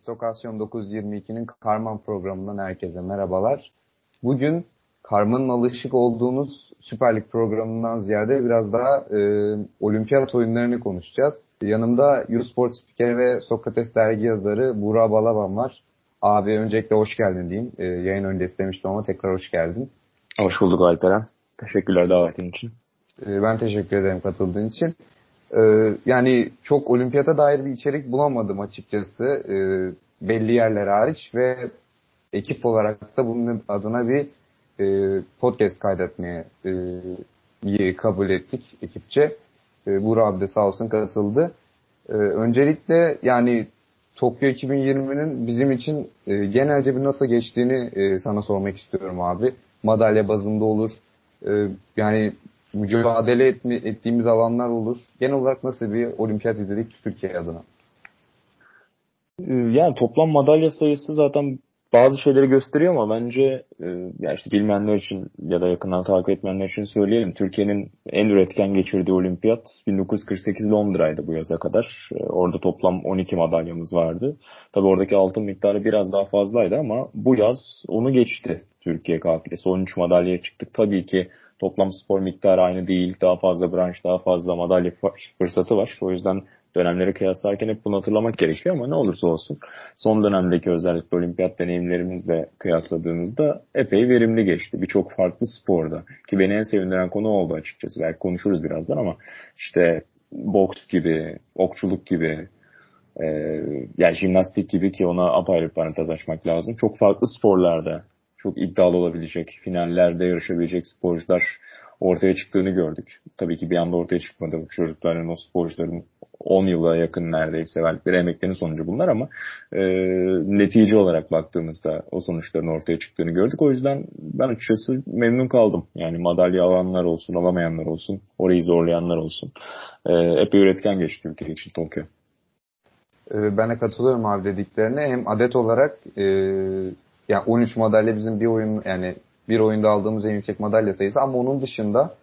Pistokasyon 922'nin Karman programından herkese merhabalar. Bugün Karman'ın alışık olduğumuz Süper Lig programından ziyade biraz daha e, olimpiyat oyunlarını konuşacağız. Yanımda Eurosport spikeri ve Sokrates dergi yazarı Burak Balaban var. Abi öncelikle hoş geldin diyeyim. E, yayın önce istemiştim ama tekrar hoş geldin. Hoş bulduk Alperen. Teşekkürler davetin için. E, ben teşekkür ederim katıldığın için. Ee, yani çok olimpiyata dair bir içerik bulamadım açıkçası. Ee, belli yerler hariç ve ekip olarak da bunun adına bir e, podcast kaydetmeye e, kabul ettik ekipçe. E, Burak abi de sağ olsun katıldı. E, öncelikle yani Tokyo 2020'nin bizim için e, genelce bir nasıl geçtiğini e, sana sormak istiyorum abi. Madalya bazında olur. E, yani mücadele etme, ettiğimiz alanlar olur. Genel olarak nasıl bir olimpiyat izledik Türkiye adına? Ee, yani toplam madalya sayısı zaten bazı şeyleri gösteriyor ama bence e, yani işte bilmeyenler için ya da yakından takip etmeyenler için söyleyelim. Türkiye'nin en üretken geçirdiği olimpiyat 1948 Londra'ydı bu yaza kadar. E, orada toplam 12 madalyamız vardı. Tabi oradaki altın miktarı biraz daha fazlaydı ama bu yaz onu geçti Türkiye kafilesi. 13 madalyaya çıktık. Tabii ki toplam spor miktarı aynı değil. Daha fazla branş, daha fazla madalya fırsatı var. O yüzden dönemleri kıyaslarken hep bunu hatırlamak gerekiyor ama ne olursa olsun son dönemdeki özellikle olimpiyat deneyimlerimizle kıyasladığımızda epey verimli geçti. Birçok farklı sporda ki beni en sevindiren konu oldu açıkçası. Belki konuşuruz birazdan ama işte boks gibi, okçuluk gibi, e, yani jimnastik gibi ki ona apayrı parantez açmak lazım. Çok farklı sporlarda çok iddialı olabilecek, finallerde yarışabilecek sporcular ortaya çıktığını gördük. Tabii ki bir anda ortaya çıkmadı bu çocukların, o sporcuların 10 yıla yakın neredeyse verdikleri emeklerin sonucu bunlar ama e, netice olarak baktığımızda o sonuçların ortaya çıktığını gördük. O yüzden ben açıkçası memnun kaldım. Yani madalya alanlar olsun, alamayanlar olsun, orayı zorlayanlar olsun. E, epey üretken geçti ülke için Tokyo. E, ben de katılıyorum abi dediklerine. Hem adet olarak e, yani 13 madalya bizim bir oyun yani bir oyunda aldığımız en yüksek madalya sayısı ama onun dışında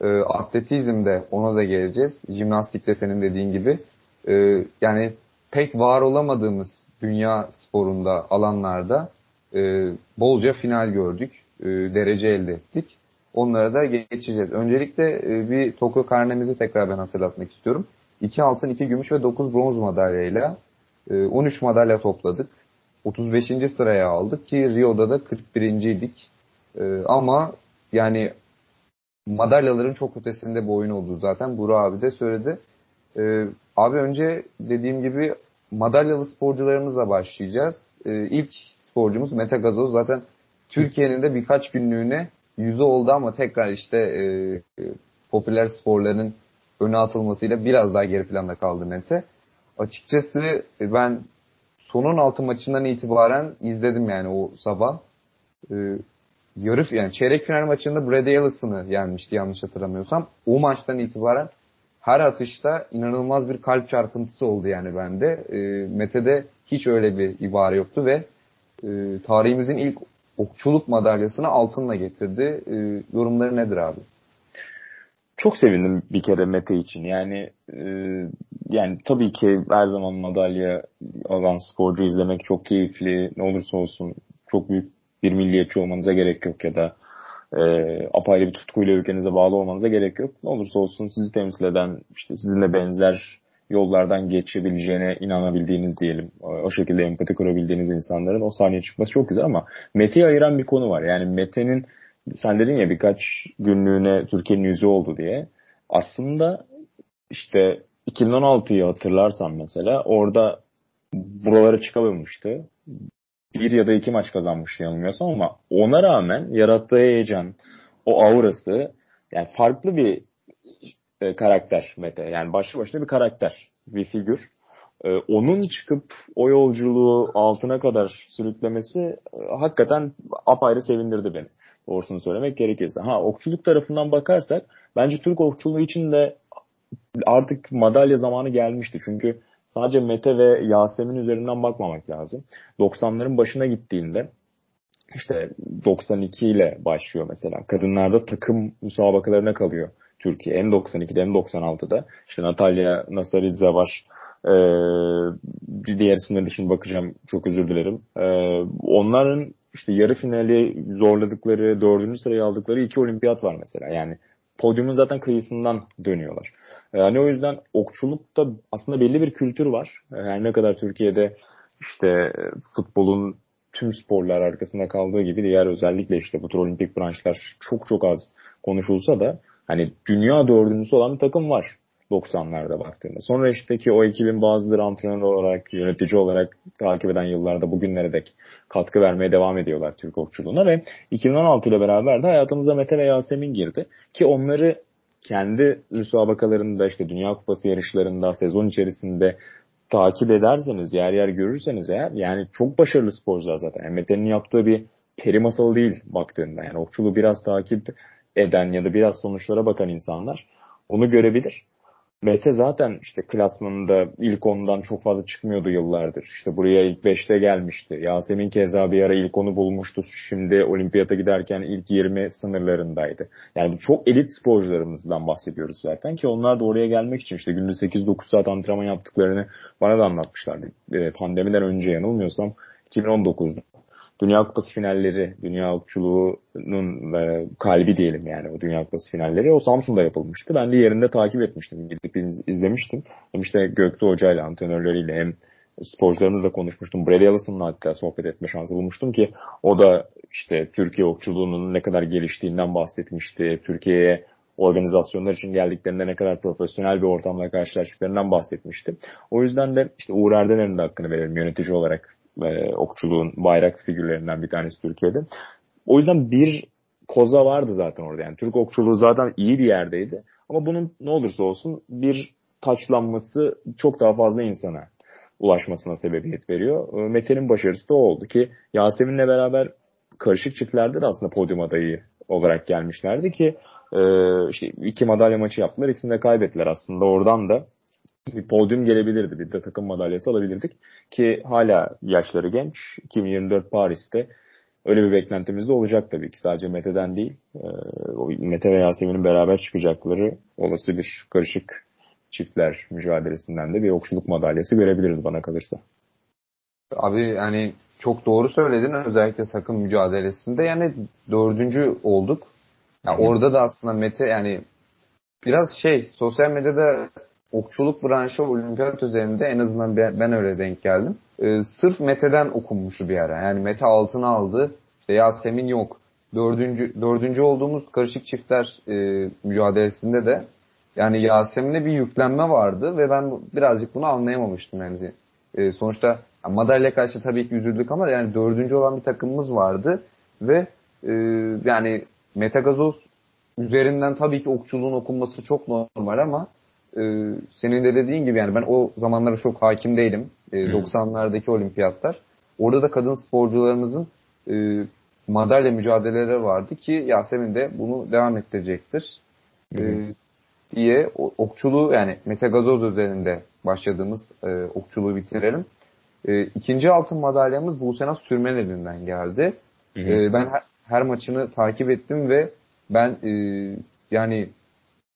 e, atletizmde ona da geleceğiz. Jimnastikte senin dediğin gibi e, yani pek var olamadığımız dünya sporunda alanlarda e, bolca final gördük. E, derece elde ettik. Onlara da geçeceğiz. Öncelikle e, bir Tokyo karnemizi tekrar ben hatırlatmak istiyorum. 2 altın, 2 gümüş ve 9 bronz madalyayla e, 13 madalya topladık. 35. sıraya aldık ki Rio'da da 41. idik. Ee, ama yani madalyaların çok ötesinde bir oyun oldu zaten. Burak abi de söyledi. Ee, abi önce dediğim gibi madalyalı sporcularımızla başlayacağız. Ee, ilk sporcumuz Mete Gazoz. Zaten Türkiye'nin de birkaç günlüğüne yüzü oldu ama tekrar işte e, popüler sporların öne atılmasıyla biraz daha geri planda kaldı Mete. Açıkçası ben sonun altı maçından itibaren izledim yani o sabah. Ee, yarı yani çeyrek final maçında Brady Ellison'ı yenmişti yanlış hatırlamıyorsam. O maçtan itibaren her atışta inanılmaz bir kalp çarpıntısı oldu yani bende. E, Mete'de hiç öyle bir ibare yoktu ve e, tarihimizin ilk okçuluk madalyasını altınla getirdi. E, yorumları nedir abi? Çok sevindim bir kere Mete için. Yani e, yani tabii ki her zaman madalya alan sporcu izlemek çok keyifli. Ne olursa olsun çok büyük bir milliyetçi olmanıza gerek yok ya da e, apayrı bir tutkuyla ülkenize bağlı olmanıza gerek yok. Ne olursa olsun sizi temsil eden, işte sizinle benzer yollardan geçebileceğine inanabildiğiniz diyelim. O şekilde empati kurabildiğiniz insanların o sahneye çıkması çok güzel ama Mete'yi ayıran bir konu var. Yani Mete'nin sen dedin ya birkaç günlüğüne Türkiye'nin yüzü oldu diye. Aslında işte 2016'yı hatırlarsan mesela orada buralara çıkamamıştı. Bir ya da iki maç kazanmış yanılmıyorsam ama ona rağmen yarattığı heyecan, o aurası yani farklı bir e, karakter Mete. Yani başlı başına bir karakter, bir figür. E, onun çıkıp o yolculuğu altına kadar sürüklemesi e, hakikaten apayrı sevindirdi beni. Doğrusunu söylemek gerekirse. Ha okçuluk tarafından bakarsak bence Türk okçuluğu için de artık madalya zamanı gelmişti. Çünkü sadece Mete ve Yasemin üzerinden bakmamak lazım. 90'ların başına gittiğinde işte 92 ile başlıyor mesela. Kadınlarda takım müsabakalarına kalıyor Türkiye. Hem 92'de hem 96'da. İşte Natalya Nasaridze var. Ee, diğer isimlere de şimdi bakacağım. Çok özür dilerim. Ee, onların işte yarı finali zorladıkları, dördüncü sırayı aldıkları iki olimpiyat var mesela. Yani podyumun zaten kıyısından dönüyorlar. Yani o yüzden okçulukta aslında belli bir kültür var. Yani ne kadar Türkiye'de işte futbolun tüm sporlar arkasında kaldığı gibi diğer özellikle işte bu tür olimpik branşlar çok çok az konuşulsa da hani dünya dördüncüsü olan bir takım var 90'larda baktığında. Sonra işte ki o ekibin bazıları antrenör olarak, yönetici olarak takip eden yıllarda bugünlere dek katkı vermeye devam ediyorlar Türk okçuluğuna ve 2016 ile beraber de hayatımıza Mete ve Yasemin girdi. Ki onları kendi müsabakalarında işte Dünya Kupası yarışlarında sezon içerisinde takip ederseniz, yer yer görürseniz eğer yani çok başarılı sporcular zaten. Yani Mete'nin yaptığı bir peri masalı değil baktığında. Yani okçuluğu biraz takip eden ya da biraz sonuçlara bakan insanlar onu görebilir. Mete zaten işte klasmanında ilk ondan çok fazla çıkmıyordu yıllardır. İşte buraya ilk 5'te gelmişti. Yasemin keza bir ara ilk onu bulmuştu. Şimdi olimpiyata giderken ilk 20 sınırlarındaydı. Yani çok elit sporcularımızdan bahsediyoruz zaten ki onlar da oraya gelmek için işte günde 8-9 saat antrenman yaptıklarını bana da anlatmışlardı. Pandemiden önce yanılmıyorsam 2019'da. Dünya Kupası finalleri, Dünya Okçuluğu'nun e, kalbi diyelim yani o Dünya Kupası finalleri o Samsun'da yapılmıştı. Ben de yerinde takip etmiştim, gidip izlemiştim. Hem işte Göktuğ Hoca ile antrenörleriyle hem sporcularımızla konuşmuştum. Brady Allison'la hatta sohbet etme şansı bulmuştum ki o da işte Türkiye okçuluğunun ne kadar geliştiğinden bahsetmişti. Türkiye'ye organizasyonlar için geldiklerinde ne kadar profesyonel bir ortamla karşılaştıklarından bahsetmişti. O yüzden de işte Uğur Erdener'in de hakkını verelim yönetici olarak e, okçuluğun bayrak figürlerinden bir tanesi Türkiye'de. O yüzden bir koza vardı zaten orada. Yani Türk okçuluğu zaten iyi bir yerdeydi. Ama bunun ne olursa olsun bir taçlanması çok daha fazla insana ulaşmasına sebebiyet veriyor. E, Mete'nin başarısı da oldu ki Yasemin'le beraber karışık çiftlerde de aslında podyum adayı olarak gelmişlerdi ki e, işte iki madalya maçı yaptılar. İkisini de kaybettiler aslında. Oradan da bir podyum gelebilirdi. Bir de takım madalyası alabilirdik. Ki hala yaşları genç. 2024 Paris'te öyle bir beklentimiz de olacak tabii ki. Sadece Mete'den değil. E, Mete ve Yasemin'in beraber çıkacakları olası bir karışık çiftler mücadelesinden de bir okçuluk madalyası görebiliriz bana kalırsa. Abi yani çok doğru söyledin özellikle takım mücadelesinde yani dördüncü olduk. Yani orada da aslında Mete yani biraz şey sosyal medyada okçuluk branşı olimpiyat üzerinde en azından ben, öyle denk geldim. Ee, sırf Mete'den okunmuşu bir ara. Yani Mete altına aldı. İşte Yasemin yok. Dördüncü, dördüncü olduğumuz karışık çiftler e, mücadelesinde de yani Yasemin'e bir yüklenme vardı ve ben birazcık bunu anlayamamıştım yani. E, sonuçta yani madalya karşı tabii ki üzüldük ama yani dördüncü olan bir takımımız vardı ve e, yani Mete Gazoz üzerinden tabii ki okçuluğun okunması çok normal ama e, senin de dediğin gibi yani ben o zamanlara çok hakim değilim. E, 90'lardaki olimpiyatlar. Orada da kadın sporcularımızın e, madalya mücadeleleri vardı ki Yasemin de bunu devam ettirecektir. E, diye okçuluğu yani Mete Gazoz üzerinde başladığımız e, okçuluğu bitirelim. E, ikinci altın madalyamız Buse Naz Sürmen elinden geldi. E, ben her, her maçını takip ettim ve ben e, yani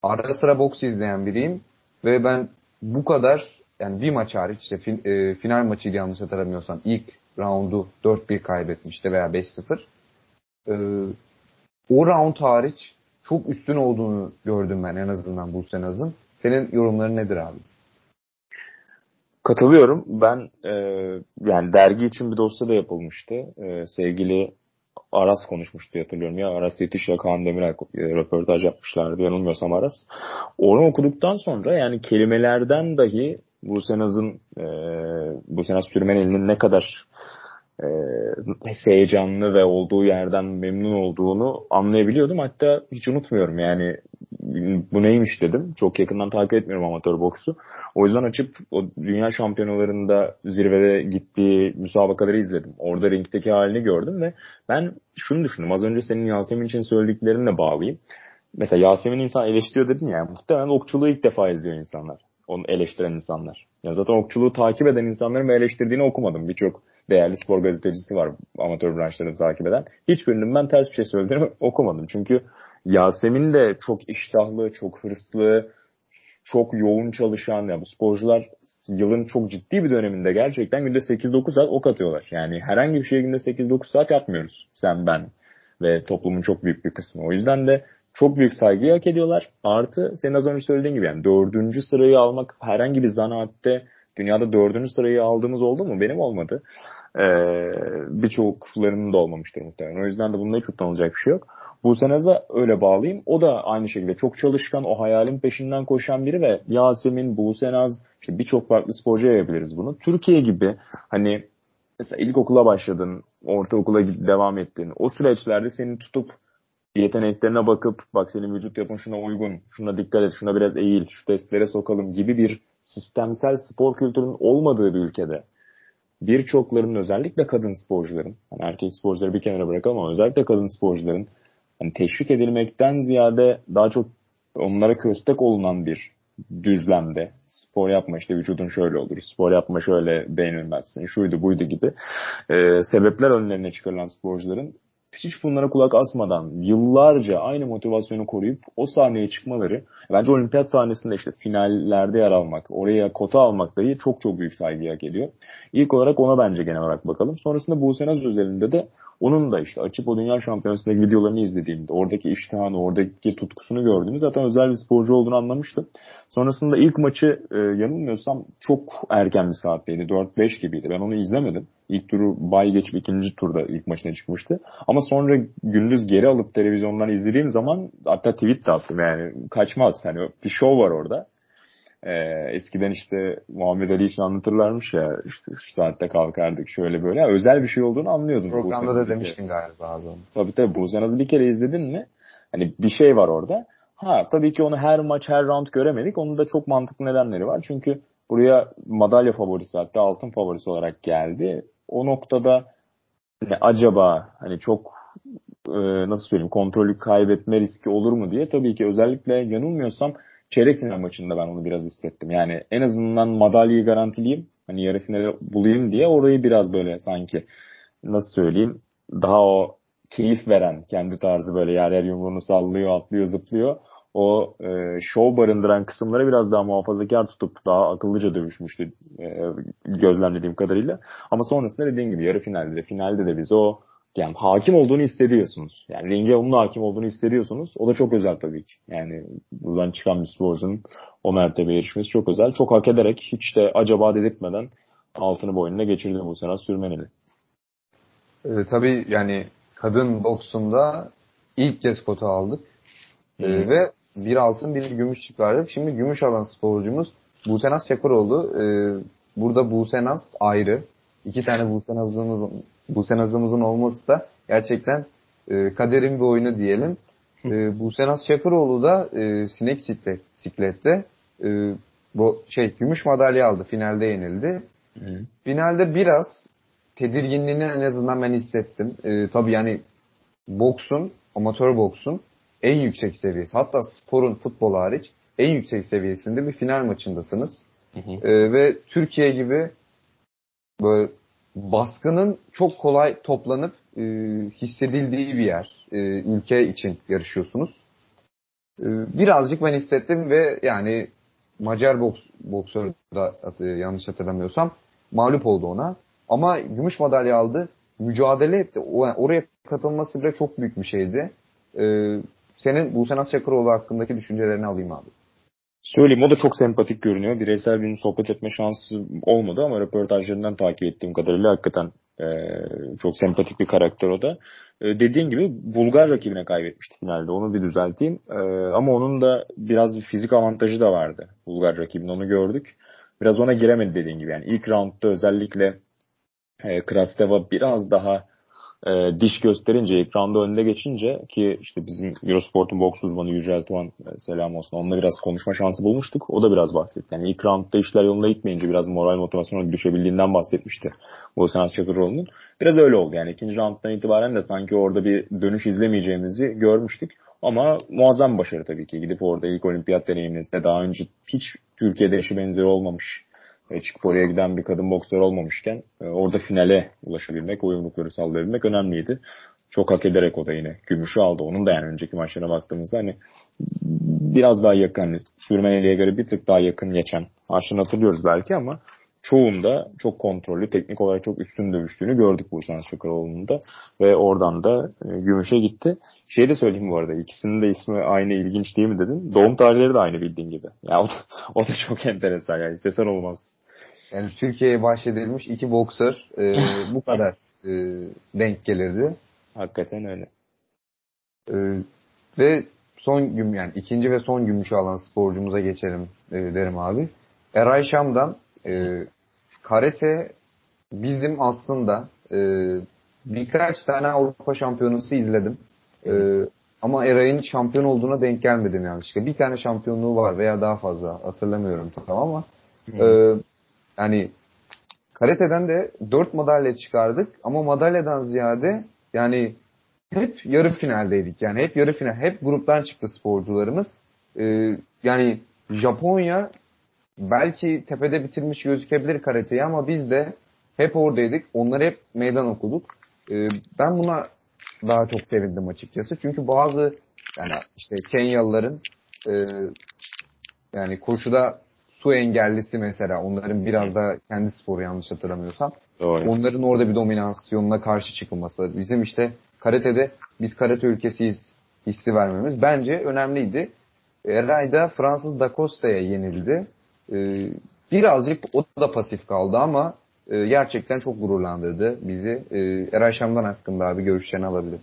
ara sıra boks izleyen biriyim. Ve ben bu kadar yani bir maç hariç işte fin, e, final maçı yanlış hatırlamıyorsam ilk roundu 4-1 kaybetmişti veya 5-0. E, o round hariç çok üstün olduğunu gördüm ben en azından bu senazın. Senin yorumların nedir abi? Katılıyorum. Ben e, yani dergi için bir dosya da yapılmıştı. E, sevgili Aras konuşmuştu hatırlıyorum ya. Aras Yetiş ile Kaan Demirel e, röportaj yapmışlardı yanılmıyorsam Aras. Onu okuduktan sonra yani kelimelerden dahi bu Senaz'ın e, bu Senaz Sürmeneli'nin ne kadar e, heyecanlı ve olduğu yerden memnun olduğunu anlayabiliyordum. Hatta hiç unutmuyorum yani bu neymiş dedim. Çok yakından takip etmiyorum amatör boksu. O yüzden açıp o dünya şampiyonalarında zirvede gittiği müsabakaları izledim. Orada ringdeki halini gördüm ve ben şunu düşündüm. Az önce senin Yasemin için söylediklerinle bağlayayım. Mesela Yasemin insan eleştiriyor dedin ya. Muhtemelen okçuluğu ilk defa izliyor insanlar. Onu eleştiren insanlar. Ya zaten okçuluğu takip eden insanların ve eleştirdiğini okumadım. Birçok değerli spor gazetecisi var amatör branşlarını takip eden. Hiçbirinin ben ters bir şey söylediğini okumadım. Çünkü Yasemin de çok iştahlı, çok hırslı, çok yoğun çalışan ya bu sporcular yılın çok ciddi bir döneminde gerçekten günde 8-9 saat ok atıyorlar. Yani herhangi bir şeye günde 8-9 saat yapmıyoruz. Sen, ben ve toplumun çok büyük bir kısmı. O yüzden de çok büyük saygıyı hak ediyorlar. Artı senin az önce söylediğin gibi yani dördüncü sırayı almak herhangi bir zanaatte dünyada dördüncü sırayı aldığımız oldu mu? Benim olmadı. Ee, Birçoklarının da olmamıştır muhtemelen. O yüzden de bunda hiç utanılacak bir şey yok. Bu Senez'e öyle bağlayayım. O da aynı şekilde çok çalışkan, o hayalin peşinden koşan biri ve Yasemin, Buse Naz, işte birçok farklı sporcu yapabiliriz bunu. Türkiye gibi hani mesela ilkokula başladın, ortaokula devam ettin. O süreçlerde seni tutup yeteneklerine bakıp bak senin vücut yapın şuna uygun, şuna dikkat et, şuna biraz eğil, şu testlere sokalım gibi bir sistemsel spor kültürünün olmadığı bir ülkede birçoklarının özellikle kadın sporcuların, hani erkek sporcuları bir kenara bırakalım ama özellikle kadın sporcuların hani teşvik edilmekten ziyade daha çok onlara köstek olunan bir düzlemde spor yapma işte vücudun şöyle olur, spor yapma şöyle beğenilmezsin, şuydu buydu gibi e, sebepler önlerine çıkarılan sporcuların hiç bunlara kulak asmadan yıllarca aynı motivasyonu koruyup o sahneye çıkmaları bence olimpiyat sahnesinde işte finallerde yer almak, oraya kota almak dahi çok çok büyük saygı hak ediyor. İlk olarak ona bence genel olarak bakalım. Sonrasında Buse Naz özelinde de onun da işte açıp o dünya şampiyonasındaki videolarını izlediğimde oradaki iştahını, oradaki tutkusunu gördüğümde zaten özel bir sporcu olduğunu anlamıştım. Sonrasında ilk maçı e, yanılmıyorsam çok erken bir saatteydi. 4-5 gibiydi. Ben onu izlemedim. İlk turu bay geçip ikinci turda ilk maçına çıkmıştı. Ama sonra gündüz geri alıp televizyondan izlediğim zaman hatta tweet de attım yani kaçmaz. Hani bir show var orada. Ee, eskiden işte Muhammed Ali için anlatırlarmış ya işte şu saatte kalkardık şöyle böyle. Yani özel bir şey olduğunu anlıyordum. Programda da demiştin galiba abi. Tabii tabii Buse Naz'ı bir kere izledin mi? Hani bir şey var orada. Ha tabii ki onu her maç her round göremedik. Onun da çok mantıklı nedenleri var. Çünkü buraya madalya favorisi hatta altın favorisi olarak geldi. O noktada hani acaba hani çok e, nasıl söyleyeyim kontrolü kaybetme riski olur mu diye tabii ki özellikle yanılmıyorsam çeyrek final maçında ben onu biraz hissettim. Yani en azından madalyayı garantileyim. Hani yarı finale bulayım diye orayı biraz böyle sanki nasıl söyleyeyim daha o keyif veren kendi tarzı böyle yer yer yumruğunu sallıyor, atlıyor, zıplıyor. O e, show barındıran kısımları biraz daha muhafazakar tutup daha akıllıca dövüşmüştü e, gözlemlediğim kadarıyla. Ama sonrasında dediğim gibi yarı finalde de finalde de biz o yani hakim olduğunu hissediyorsunuz. Yani ringe onun hakim olduğunu hissediyorsunuz. O da çok özel tabii ki. Yani buradan çıkan bir sporcunun o mertebe erişmesi çok özel. Çok hak ederek hiç de acaba dedirtmeden altını boynuna geçirdi bu sene sürmeneli. E, tabii yani kadın boksunda ilk kez kota aldık. E, ve bir altın bir gümüş çıkardık. Şimdi gümüş alan sporcumuz Busenas Çakıroğlu. E, burada Busenas ayrı. İki tane Busenas'ımız Busenas'ımızın olması da gerçekten e, kaderin bir oyunu diyelim. E, Busenas Çakıroğlu da e, sinek siklet, siklette e, bu şey gümüş madalya aldı. Finalde yenildi. Hı. Finalde biraz tedirginliğini en azından ben hissettim. E, tabii yani boksun, amatör boksun en yüksek seviyesi. Hatta sporun futbol hariç en yüksek seviyesinde bir final maçındasınız. Hı hı. E, ve Türkiye gibi böyle baskının çok kolay toplanıp e, hissedildiği bir yer. E, ülke için yarışıyorsunuz. E, birazcık ben hissettim ve yani Macar boks, boksör da e, yanlış hatırlamıyorsam mağlup oldu ona. Ama gümüş madalya aldı. Mücadele etti. Oraya katılması bile çok büyük bir şeydi. E, senin Buse Naz Çakıroğlu hakkındaki düşüncelerini alayım abi. Söyleyeyim o da çok sempatik görünüyor. Bireysel bir sohbet etme şansı olmadı ama röportajlarından takip ettiğim kadarıyla hakikaten e, çok sempatik bir karakter o da. E, dediğin gibi Bulgar rakibine kaybetmişti finalde. Onu bir düzelteyim. E, ama onun da biraz bir fizik avantajı da vardı. Bulgar rakibinin onu gördük. Biraz ona giremedi dediğin gibi. Yani ilk roundda özellikle e, Krasteva biraz daha e, diş gösterince, ekranda önde geçince ki işte bizim Eurosport'un boks uzmanı Yücel Tuğan e, selam olsun. Onunla biraz konuşma şansı bulmuştuk. O da biraz bahsetti. Yani ilk roundda işler yolunda gitmeyince biraz moral motivasyonu düşebildiğinden bahsetmişti. Bu Senat Çakıroğlu'nun. Biraz öyle oldu. Yani ikinci rounddan itibaren de sanki orada bir dönüş izlemeyeceğimizi görmüştük. Ama muazzam başarı tabii ki. Gidip orada ilk olimpiyat deneyimimizde daha önce hiç Türkiye'de eşi benzeri olmamış e, çıkıp oraya giden bir kadın boksör olmamışken e, orada finale ulaşabilmek, o yumrukları sallayabilmek önemliydi. çok hak ederek o da yine gümüşü aldı. Onun da yani önceki maçlarına baktığımızda hani biraz daha yakın hani Sürmeneli'ye göre bir tık daha yakın geçen maçlarını hatırlıyoruz belki ama çoğunda çok kontrollü, teknik olarak çok üstün dövüştüğünü gördük bu Bursan Şakaroğlu'nun da. Ve oradan da e, Gümüş'e gitti. Şey de söyleyeyim bu arada, ikisinin de ismi aynı ilginç değil mi dedin? Doğum tarihleri de aynı bildiğin gibi. Ya o da, o da çok enteresan yani istesen olmaz. Yani Türkiye'ye bahşedilmiş iki boksör e, bu kadar e, denk gelirdi. Hakikaten öyle. E, ve son güm yani ikinci ve son gümüşü alan sporcumuza geçelim e, derim abi. Eray Şam'dan e, karate bizim aslında e, birkaç tane Avrupa şampiyonası izledim. E, ama Eray'ın şampiyon olduğuna denk gelmedim yanlışlıkla. Bir tane şampiyonluğu var veya daha fazla hatırlamıyorum tamam ama e, yani karateden de dört madalya çıkardık ama madalyadan ziyade yani hep yarı finaldeydik. Yani hep yarı final. Hep gruptan çıktı sporcularımız. Ee, yani Japonya belki tepede bitirmiş gözükebilir karateyi ama biz de hep oradaydık. Onları hep meydan okuduk. Ee, ben buna daha çok sevindim açıkçası. Çünkü bazı yani işte Kenyalıların e, yani koşuda su engellisi mesela onların biraz da kendi sporu yanlış hatırlamıyorsam. Doğru. Onların orada bir dominasyonuna karşı çıkılması. Bizim işte karatede biz karate ülkesiyiz hissi vermemiz bence önemliydi. Eray'da Fransız Da Costa'ya yenildi. Ee, birazcık o da pasif kaldı ama e, gerçekten çok gururlandırdı bizi. Eray Şam'dan hakkında abi görüşlerini alabilirim.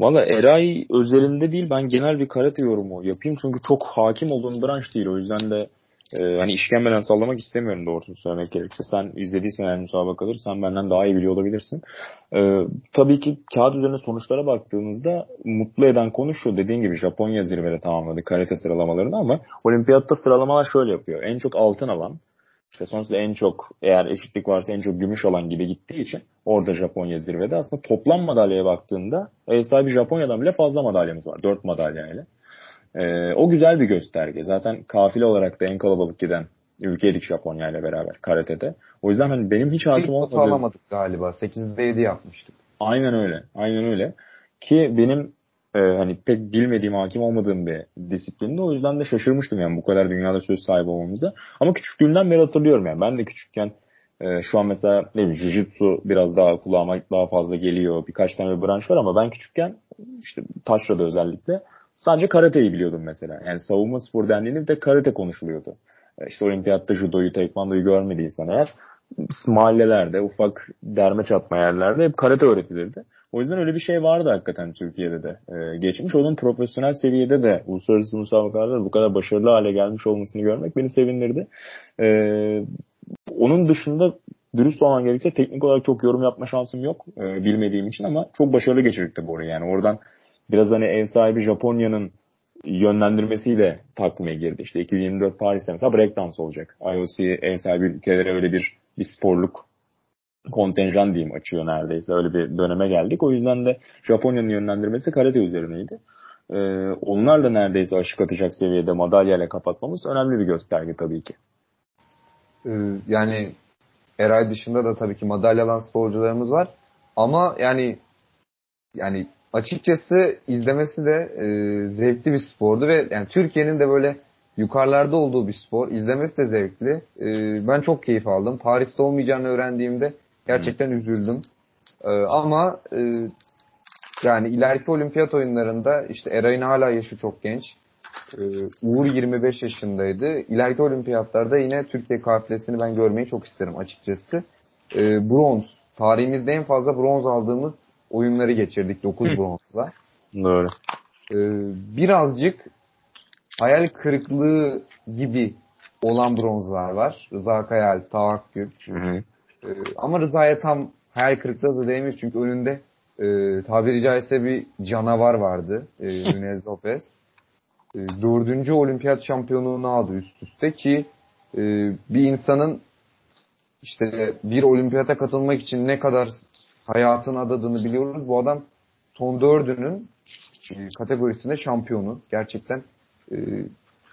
Valla Eray özelinde değil ben genel bir karate yorumu yapayım çünkü çok hakim olduğum branş değil o yüzden de e, hani işkembeden sallamak istemiyorum doğrusunu söylemek gerekirse. Sen izlediysen eğer müsabakaları sen benden daha iyi biliyor olabilirsin. E, tabii ki kağıt üzerine sonuçlara baktığımızda mutlu eden konu şu. Dediğin gibi Japonya zirvede tamamladı karate sıralamalarını ama olimpiyatta sıralamalar şöyle yapıyor. En çok altın alan, işte sonuçta en çok eğer eşitlik varsa en çok gümüş alan gibi gittiği için orada Japonya zirvede. Aslında toplam madalyaya baktığında ev sahibi Japonya'dan bile fazla madalyamız var. 4 madalyayla. E, o güzel bir gösterge. Zaten kafile olarak da en kalabalık giden ülkeydik Japonya ile beraber karatede. O yüzden hani benim hiç hakim olmadığım... alamadık galiba. 8'de 7 yapmıştık. Aynen öyle. Aynen öyle. Ki benim e, hani pek bilmediğim, hakim olmadığım bir disiplinde. O yüzden de şaşırmıştım yani bu kadar dünyada söz sahibi olmamıza. Ama küçüklüğümden beri hatırlıyorum yani. Ben de küçükken e, şu an mesela ne bileyim Jiu-Jitsu biraz daha kulağıma daha fazla geliyor. Birkaç tane bir branş var ama ben küçükken işte taşrada özellikle Sadece karateyi biliyordum mesela. Yani savunma spor dendiğinde de karate konuşuluyordu. E, işte olimpiyatta judoyu, tekvandoyu görmediysen eğer mahallelerde, ufak derme çatma yerlerde hep karate öğretilirdi. O yüzden öyle bir şey vardı hakikaten Türkiye'de de e, geçmiş. Onun profesyonel seviyede de uluslararası müsabakalarda bu kadar başarılı hale gelmiş olmasını görmek beni sevindirdi. E, onun dışında dürüst olman gerekirse teknik olarak çok yorum yapma şansım yok e, bilmediğim için ama çok başarılı geçirdik de bu orayı. Yani oradan biraz hani ev sahibi Japonya'nın yönlendirmesiyle takvime girdi. İşte 2024 Paris'te mesela breakdance olacak. IOC ev sahibi ülkelere öyle bir, bir sporluk kontenjan diyeyim açıyor neredeyse. Öyle bir döneme geldik. O yüzden de Japonya'nın yönlendirmesi karate üzerineydi. Ee, onlarla neredeyse aşık atacak seviyede madalyayla kapatmamız önemli bir gösterge tabii ki. Ee, yani Eray dışında da tabii ki madalyalan sporcularımız var. Ama yani yani açıkçası izlemesi de e, zevkli bir spordu ve yani Türkiye'nin de böyle yukarılarda olduğu bir spor. İzlemesi de zevkli. E, ben çok keyif aldım. Paris'te olmayacağını öğrendiğimde gerçekten hmm. üzüldüm. E, ama e, yani ileriki olimpiyat oyunlarında işte Eray'ın hala yaşı çok genç. E, Uğur 25 yaşındaydı. İleriki olimpiyatlarda yine Türkiye kafilesini ben görmeyi çok isterim açıkçası. E, bronz. Tarihimizde en fazla bronz aldığımız oyunları geçirdik 9 bronzla. Doğru. Ee, birazcık hayal kırıklığı gibi olan bronzlar var. Rıza Kayal, Tahakkül. Ee, ama Rıza'ya tam hayal kırıklığı da değmiş çünkü önünde e, tabiri caizse bir canavar vardı. E, Nunez Lopez. E, dördüncü olimpiyat şampiyonluğunu aldı üst üste ki e, bir insanın işte bir olimpiyata katılmak için ne kadar hayatını adadığını biliyoruz. Bu adam son dördünün e, kategorisinde şampiyonu. Gerçekten e,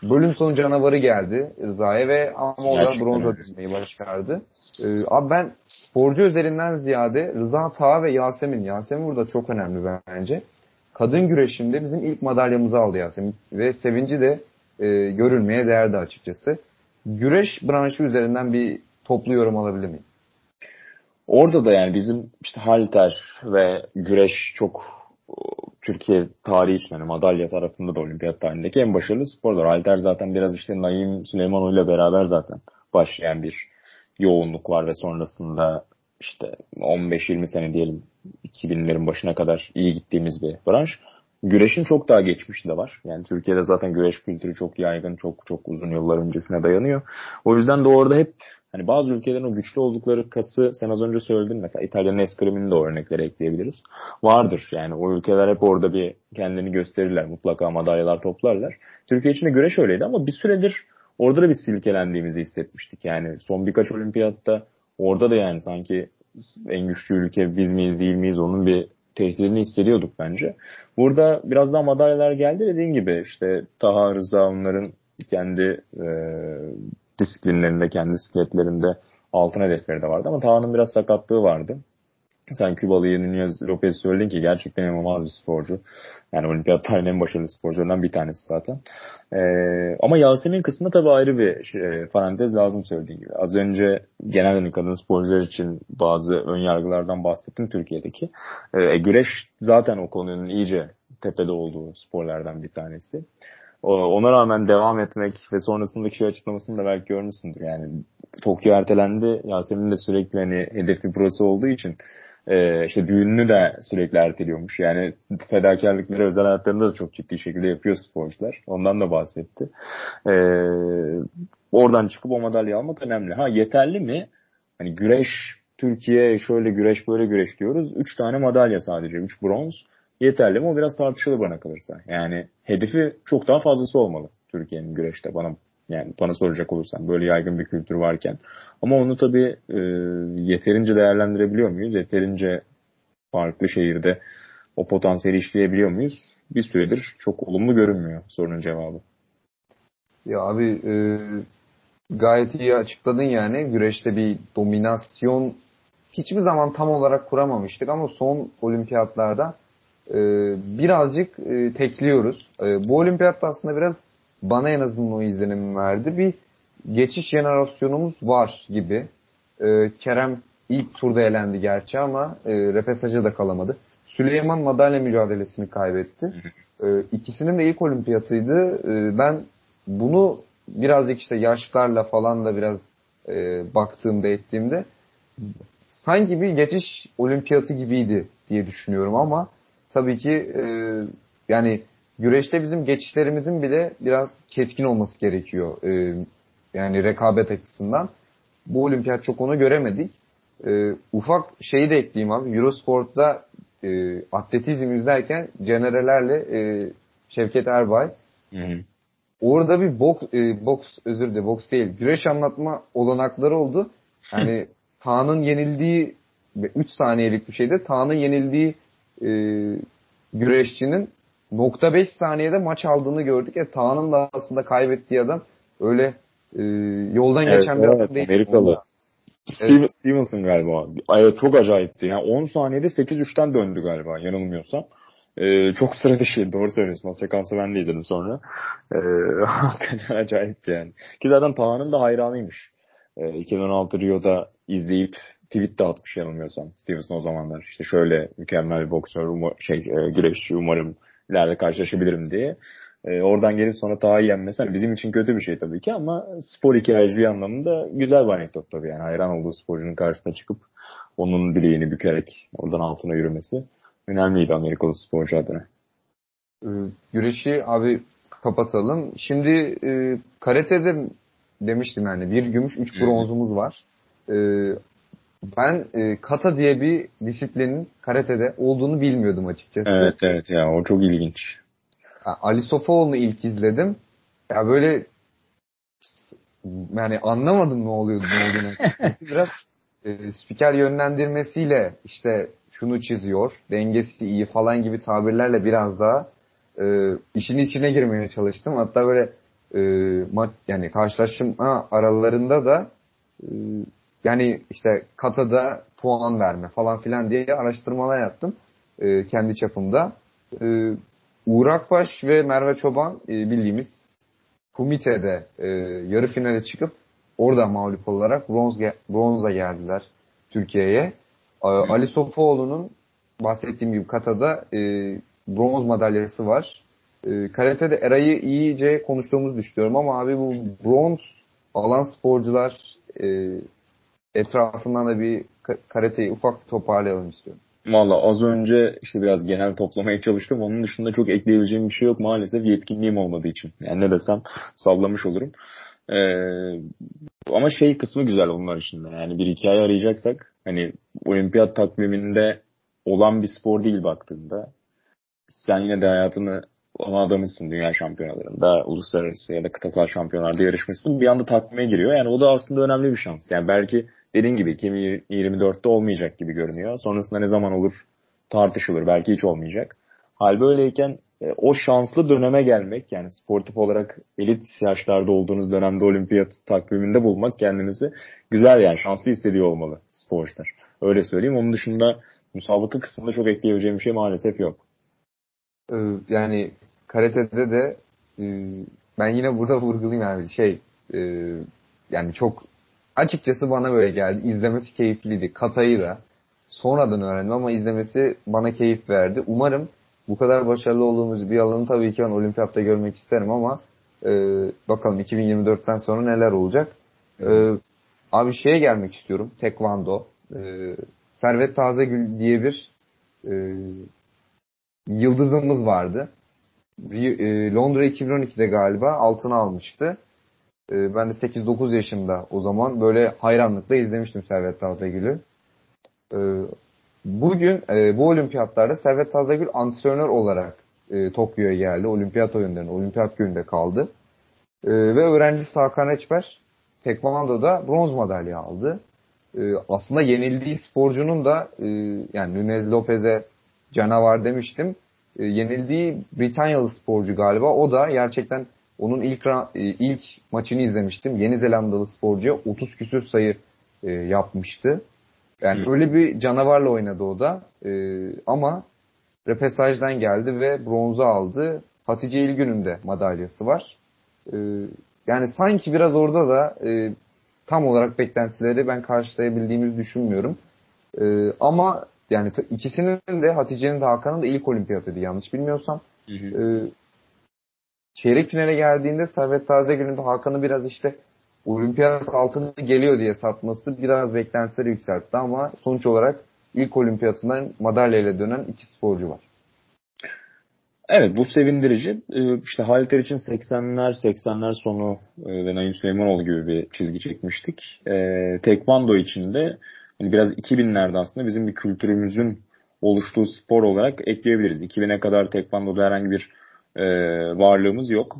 bölüm sonu canavarı geldi Rıza'ya ve ama o da bronza düşmeyi başardı. Ee, abi ben sporcu özelinden ziyade Rıza Taha ve Yasemin. Yasemin burada çok önemli bence. Kadın güreşinde bizim ilk madalyamızı aldı Yasemin. Ve sevinci de e, görülmeye değerdi açıkçası. Güreş branşı üzerinden bir toplu yorum alabilir miyim? Orada da yani bizim işte halter ve güreş çok Türkiye tarihi için yani madalya tarafında da olimpiyat tarihindeki en başarılı sporlar. Halter zaten biraz işte Naim Süleymanoğlu ile beraber zaten başlayan bir yoğunluk var ve sonrasında işte 15-20 sene diyelim 2000'lerin başına kadar iyi gittiğimiz bir branş. Güreşin çok daha geçmişi de var. Yani Türkiye'de zaten güreş kültürü çok yaygın, çok çok uzun yıllar öncesine dayanıyor. O yüzden de orada hep hani bazı ülkelerin o güçlü oldukları kası sen az önce söyledin mesela İtalya'nın eskrimini de örnekleri ekleyebiliriz. Vardır yani o ülkeler hep orada bir kendini gösterirler. Mutlaka madalyalar toplarlar. Türkiye için de güreş öyleydi ama bir süredir orada da bir silkelendiğimizi hissetmiştik. Yani son birkaç olimpiyatta orada da yani sanki en güçlü ülke biz miyiz değil miyiz onun bir tehdidini hissediyorduk bence. Burada biraz daha madalyalar geldi dediğin gibi işte Taha Rıza onların kendi e, disiplinlerinde, kendi bisikletlerinde altın hedefleri de vardı ama Taha'nın biraz sakatlığı vardı. Sen Kübalı'yı Nunez Lopez söyledin ki gerçekten inanılmaz bir sporcu. Yani olimpiyat tarihinin en başarılı sporcularından bir tanesi zaten. Ee, ama Yasemin kısmında tabii ayrı bir şey, parantez lazım söylediğin gibi. Az önce genel kadın sporcular için bazı ön yargılardan bahsettim Türkiye'deki. Ee, güreş zaten o konunun iyice tepede olduğu sporlardan bir tanesi. Ona rağmen devam etmek ve sonrasındaki şey açıklamasını da belki görmüşsündür. Yani Tokyo ertelendi. Yasemin de sürekli hani hedefi burası olduğu için e, işte düğününü de sürekli erteliyormuş. Yani fedakarlıkları özel hayatlarında da çok ciddi şekilde yapıyor sporcular. Ondan da bahsetti. E, oradan çıkıp o madalya almak önemli. Ha yeterli mi? Hani güreş Türkiye şöyle güreş böyle güreş diyoruz. Üç tane madalya sadece. Üç bronz. Yeterli mi? O biraz tartışılır bana kalırsa. Yani hedefi çok daha fazlası olmalı Türkiye'nin güreşte bana yani bana soracak olursan böyle yaygın bir kültür varken. Ama onu tabii e, yeterince değerlendirebiliyor muyuz? Yeterince farklı şehirde o potansiyeli işleyebiliyor muyuz? Bir süredir çok olumlu görünmüyor sorunun cevabı. Ya abi e, gayet iyi açıkladın yani. Güreşte bir dominasyon hiçbir zaman tam olarak kuramamıştık ama son olimpiyatlarda birazcık e, tekliyoruz. E, bu olimpiyatta aslında biraz bana en azından o izlenimi verdi. Bir geçiş jenerasyonumuz var gibi. E, Kerem ilk turda elendi gerçi ama e, repesaja da kalamadı. Süleyman madalya mücadelesini kaybetti. İkisinin de ilk olimpiyatıydı. Ben bunu birazcık işte yaşlarla falan da biraz e, baktığımda ettiğimde sanki bir geçiş olimpiyatı gibiydi diye düşünüyorum ama tabii ki e, yani güreşte bizim geçişlerimizin bile biraz keskin olması gerekiyor. E, yani rekabet açısından. Bu olimpiyat çok onu göremedik. E, ufak şeyi de ekleyeyim abi. Eurosport'ta e, atletizm izlerken Cenerelerle e, Şevket Erbay hı hı. orada bir boks, e, boks özür dilerim boks değil güreş anlatma olanakları oldu. Yani Tağ'ın yenildiği 3 saniyelik bir şeyde Tağ'ın yenildiği e, güreşçinin nokta 5 saniyede maç aldığını gördük. Ya Tağ'ın da aslında kaybettiği adam öyle e, yoldan evet, geçen bir evet, adam değil. Amerikalı. Steven, evet. Stevenson galiba. Evet, çok acayipti. Yani 10 saniyede 8-3'ten döndü galiba yanılmıyorsam. Ee, çok sıra dışı. Doğru söylüyorsun. O sekansı ben de izledim sonra. Ee, acayipti yani. Ki zaten Taha'nın da hayranıymış. Ee, 2016 Rio'da izleyip tweet de atmış yanılmıyorsam Stevenson o zamanlar. İşte şöyle mükemmel bir boksör, umar, şey e, güreşçi umarım ileride karşılaşabilirim diye. E, oradan gelip sonra Taha'yı yenmesi hani bizim için kötü bir şey tabii ki ama spor hikayeciliği anlamında güzel bir anekdot tabii yani. Hayran olduğu sporcunun karşısına çıkıp onun bileğini bükerek oradan altına yürümesi önemliydi Amerikalı sporcu adına. Ee, güreşi abi kapatalım. Şimdi e, karatede demiştim yani bir gümüş üç bronzumuz var. E, ben e, kata diye bir disiplinin karatede olduğunu bilmiyordum açıkçası. Evet evet ya o çok ilginç. Ali Sofoğlu'nu ilk izledim. Ya böyle yani anlamadım ne oluyordu ne olduğunu. Biraz e, spiker yönlendirmesiyle işte şunu çiziyor, dengesi iyi falan gibi tabirlerle biraz daha e, işin içine girmeye çalıştım. Hatta böyle e, ma- yani karşılaşma aralarında da e, yani işte katada puan verme falan filan diye araştırmalar yaptım e, kendi çapımda. E, Uğur Akbaş ve Merve Çoban e, bildiğimiz Kumite'de e, yarı finale çıkıp orada mağlup olarak bronz bronza geldiler Türkiye'ye. E, Ali Sofuoğlu'nun bahsettiğim gibi katada e, bronz madalyası var. E, karatede Eray'ı iyice konuştuğumuzu düşünüyorum ama abi bu bronz alan sporcular e, etrafından da bir karateyi ufak toparlayalım istiyorum. Valla az önce işte biraz genel toplamaya çalıştım. Onun dışında çok ekleyebileceğim bir şey yok maalesef yetkinliğim olmadığı için. Yani ne desem sallamış olurum. Ee, ama şey kısmı güzel onlar için de. Yani bir hikaye arayacaksak hani olimpiyat takviminde olan bir spor değil baktığında. Sen yine de hayatını olan adamısın dünya şampiyonalarında, uluslararası ya da kıtasal şampiyonlarda yarışmışsın. Bir anda takvime giriyor. Yani o da aslında önemli bir şans. Yani belki dediğin gibi 2024'te olmayacak gibi görünüyor. Sonrasında ne zaman olur tartışılır. Belki hiç olmayacak. Hal böyleyken e, o şanslı döneme gelmek yani sportif olarak elit yaşlarda olduğunuz dönemde olimpiyat takviminde bulmak kendinizi güzel yani şanslı hissediyor olmalı sporcular. Öyle söyleyeyim. Onun dışında müsabaka kısmında çok ekleyebileceğim bir şey maalesef yok. Ee, yani karatede de e, ben yine burada vurgulayayım yani şey e, yani çok açıkçası bana böyle geldi. İzlemesi keyifliydi. Katayı da sonradan öğrendim ama izlemesi bana keyif verdi. Umarım bu kadar başarılı olduğumuz bir alanı tabii ki ben olimpiyatta görmek isterim ama e, bakalım 2024'ten sonra neler olacak. E, abi şeye gelmek istiyorum. Tekvando. E, Servet Tazegül diye bir e, yıldızımız vardı. E, Londra 2012'de galiba altına almıştı. E, ben de 8-9 yaşında o zaman böyle hayranlıkla izlemiştim Servet Tazegül'ü. E, bugün bu olimpiyatlarda Servet Tazegül antrenör olarak Tokyo'ya geldi. Olimpiyat oyunlarında, olimpiyat gününde kaldı. ve öğrencisi Hakan Eçber Tekvando'da bronz madalya aldı. aslında yenildiği sporcunun da yani Nunez Lopez'e canavar demiştim. E, yenildiği Britanyalı sporcu galiba. O da gerçekten onun ilk e, ilk maçını izlemiştim. Yeni Zelandalı sporcuya 30 küsür sayı e, yapmıştı. Yani Hı. öyle bir canavarla oynadı o da. E, ama repesajdan geldi ve bronzu aldı. Hatice İlgün'ün de madalyası var. E, yani sanki biraz orada da e, tam olarak beklentileri ben karşılayabildiğimizi düşünmüyorum. E, ama yani ikisinin de Hatice'nin de Hakan'ın da ilk olimpiyatıydı yanlış bilmiyorsam. Hı hı. Ee, çeyrek finale geldiğinde Servet Tazegül'ün de Hakan'ı biraz işte olimpiyat altını geliyor diye satması biraz beklentileri yükseltti ama sonuç olarak ilk olimpiyatından madalyayla dönen iki sporcu var. Evet bu sevindirici. Ee, işte Halter için 80'ler 80'ler sonu e, ve Naim Süleymanoğlu gibi bir çizgi çekmiştik. Ee, tekvando için de hani biraz 2000'lerde aslında bizim bir kültürümüzün oluştuğu spor olarak ekleyebiliriz. 2000'e kadar tekvandoda herhangi bir e, varlığımız yok.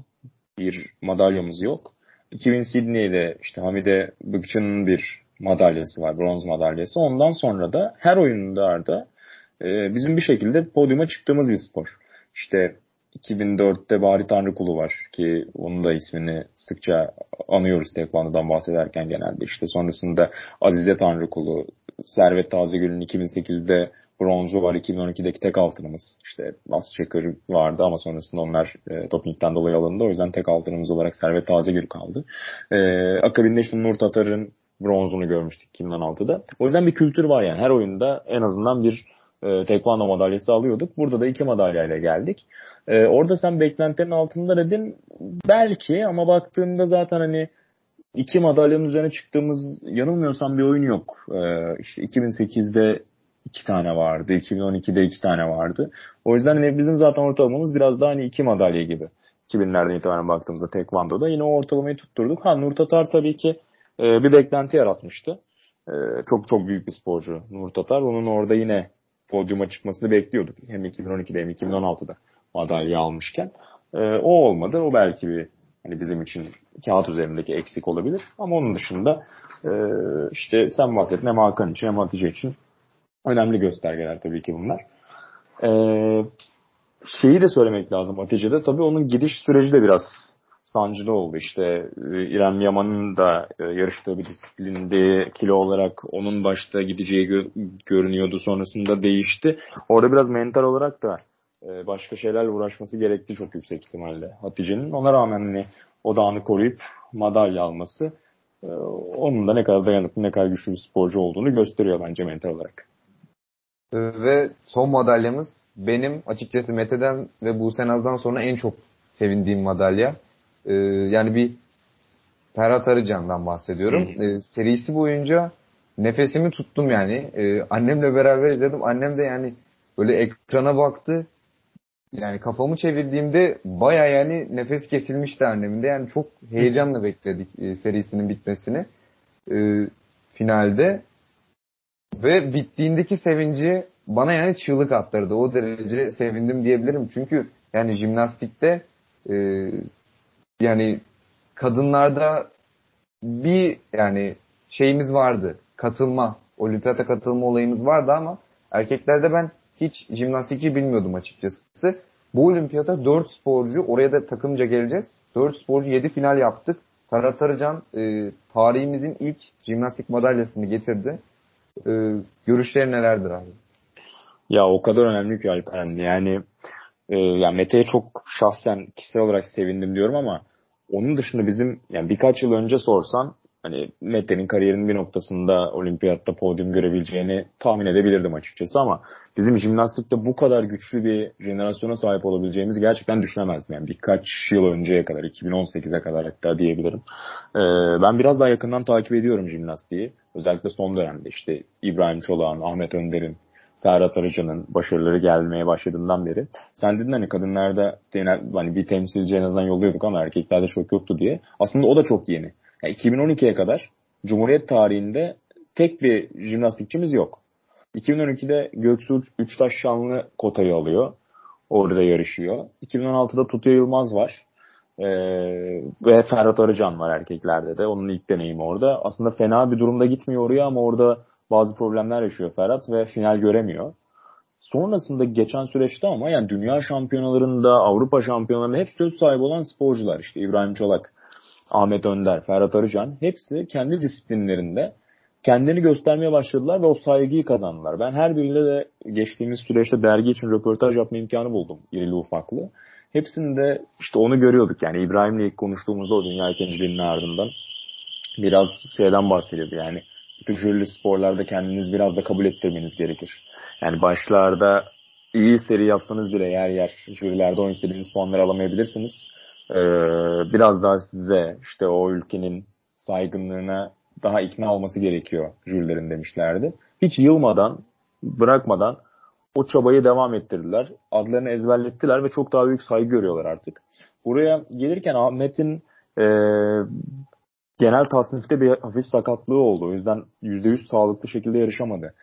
Bir madalyamız yok. 2000 Sydney'de işte Hamide Bıkçı'nın bir madalyası var, bronz madalyası. Ondan sonra da her oyunda e, bizim bir şekilde podyuma çıktığımız bir spor. İşte 2004'te Bahri Tanrıkulu var ki onun da ismini sıkça anıyoruz tekvandodan bahsederken genelde. İşte sonrasında Azize Tanrıkulu, Servet Tazegül'ün 2008'de bronzu var. 2012'deki tek altınımız. İşte Bas Çakır vardı ama sonrasında onlar e, dopingden dolayı alındı. O yüzden tek altınımız olarak Servet Tazegül kaldı. E, akabinde işte Nur Tatar'ın bronzunu görmüştük 2016'da. O yüzden bir kültür var yani. Her oyunda en azından bir e, tekvando madalyası alıyorduk. Burada da iki madalyayla geldik. E, orada sen beklentilerin altında dedin. Belki ama baktığında zaten hani iki madalyanın üzerine çıktığımız yanılmıyorsam bir oyun yok. E, işte 2008'de iki tane vardı. 2012'de iki tane vardı. O yüzden hani bizim zaten ortalamamız biraz daha hani iki madalya gibi. 2000'lerden itibaren baktığımızda Tekvando'da yine o ortalamayı tutturduk. Ha Nur Tatar tabii ki e, bir beklenti yaratmıştı. E, çok çok büyük bir sporcu Nur Tatar. Onun orada yine podyuma çıkmasını bekliyorduk. Hem 2012'de hem 2016'da madalya almışken. E, o olmadı. O belki bir hani bizim için kağıt üzerindeki eksik olabilir. Ama onun dışında e, işte sen bahsettin hem Hakan için hem Hatice için önemli göstergeler tabii ki bunlar. E, şeyi de söylemek lazım Hatice'de. Tabii onun gidiş süreci de biraz sancılı oldu. İşte e, İrem Yaman'ın da e, yarıştığı bir disiplinde kilo olarak onun başta gideceği gö- görünüyordu. Sonrasında değişti. Orada biraz mental olarak da e, başka şeylerle uğraşması gerekti çok yüksek ihtimalle Hatice'nin. Ona rağmen hani odağını koruyup madalya alması onun da ne kadar dayanıklı ne kadar güçlü bir sporcu olduğunu gösteriyor bence mental olarak. Ve son madalyamız benim açıkçası Mete'den ve Buse Naz'dan sonra en çok sevindiğim madalya. Ee, yani bir Ferhat Arıcan'dan bahsediyorum. Ee, serisi boyunca nefesimi tuttum yani. Ee, annemle beraber izledim. Annem de yani böyle ekrana baktı. Yani kafamı çevirdiğimde baya yani nefes kesilmişti annemin de. Yani çok heyecanla bekledik e, serisinin bitmesini. E, finalde. Ve bittiğindeki sevinci bana yani çığlık attırdı. O derece sevindim diyebilirim. Çünkü yani jimnastikte e, yani kadınlarda bir yani şeyimiz vardı. Katılma, olimpiyata katılma olayımız vardı ama erkeklerde ben hiç jimnastikçi bilmiyordum açıkçası. Bu olimpiyata 4 sporcu, oraya da takımca geleceğiz. 4 sporcu 7 final yaptık. Ferhat Arıcan e, tarihimizin ilk jimnastik madalyasını getirdi. E, görüşleri nelerdir abi? Ya o kadar önemli ki Alperen. Yani e, yani Mete'ye çok şahsen kişisel olarak sevindim diyorum ama onun dışında bizim yani birkaç yıl önce sorsan hani Mete'nin kariyerinin bir noktasında olimpiyatta podyum görebileceğini tahmin edebilirdim açıkçası ama bizim jimnastikte bu kadar güçlü bir jenerasyona sahip olabileceğimizi gerçekten düşünemezdim. Yani birkaç yıl önceye kadar 2018'e kadar hatta diyebilirim. Ee, ben biraz daha yakından takip ediyorum jimnastiği. Özellikle son dönemde işte İbrahim Çolak'ın, Ahmet Önder'in Ferhat Arıcan'ın başarıları gelmeye başladığından beri. Sen dedin hani kadınlarda hani bir temsilci en azından yolluyorduk ama erkeklerde çok yoktu diye. Aslında o da çok yeni. Yani 2012'ye kadar Cumhuriyet tarihinde tek bir jimnastikçimiz yok. 2012'de Göksu Üçtaş Şanlı kotayı alıyor. Orada yarışıyor. 2016'da Tutya Yılmaz var. Ee, ve Ferhat Arıcan var erkeklerde de. Onun ilk deneyimi orada. Aslında fena bir durumda gitmiyor oraya ama orada bazı problemler yaşıyor Ferhat ve final göremiyor. Sonrasında geçen süreçte ama yani dünya şampiyonalarında, Avrupa şampiyonalarında hep söz sahibi olan sporcular. işte İbrahim Çolak, Ahmet Önder, Ferhat Arıcan hepsi kendi disiplinlerinde kendini göstermeye başladılar ve o saygıyı kazandılar. Ben her biriyle de geçtiğimiz süreçte dergi için röportaj yapma imkanı buldum irili ufaklı. Hepsinde işte onu görüyorduk. Yani İbrahim'le ilk konuştuğumuzda o dünya ikinciliğinin ardından biraz şeyden bahsediyordu. Yani jürili sporlarda kendiniz biraz da kabul ettirmeniz gerekir. Yani başlarda iyi seri yapsanız bile yer yer jürilerde o istediğiniz puanları alamayabilirsiniz. Ee, biraz daha size işte o ülkenin saygınlığına daha ikna olması gerekiyor jürilerin demişlerdi. Hiç yılmadan, bırakmadan o çabayı devam ettirdiler. Adlarını ezberlettiler ve çok daha büyük saygı görüyorlar artık. Buraya gelirken Ahmet'in e, genel tasnifte bir hafif sakatlığı oldu. O yüzden %100 sağlıklı şekilde yarışamadı.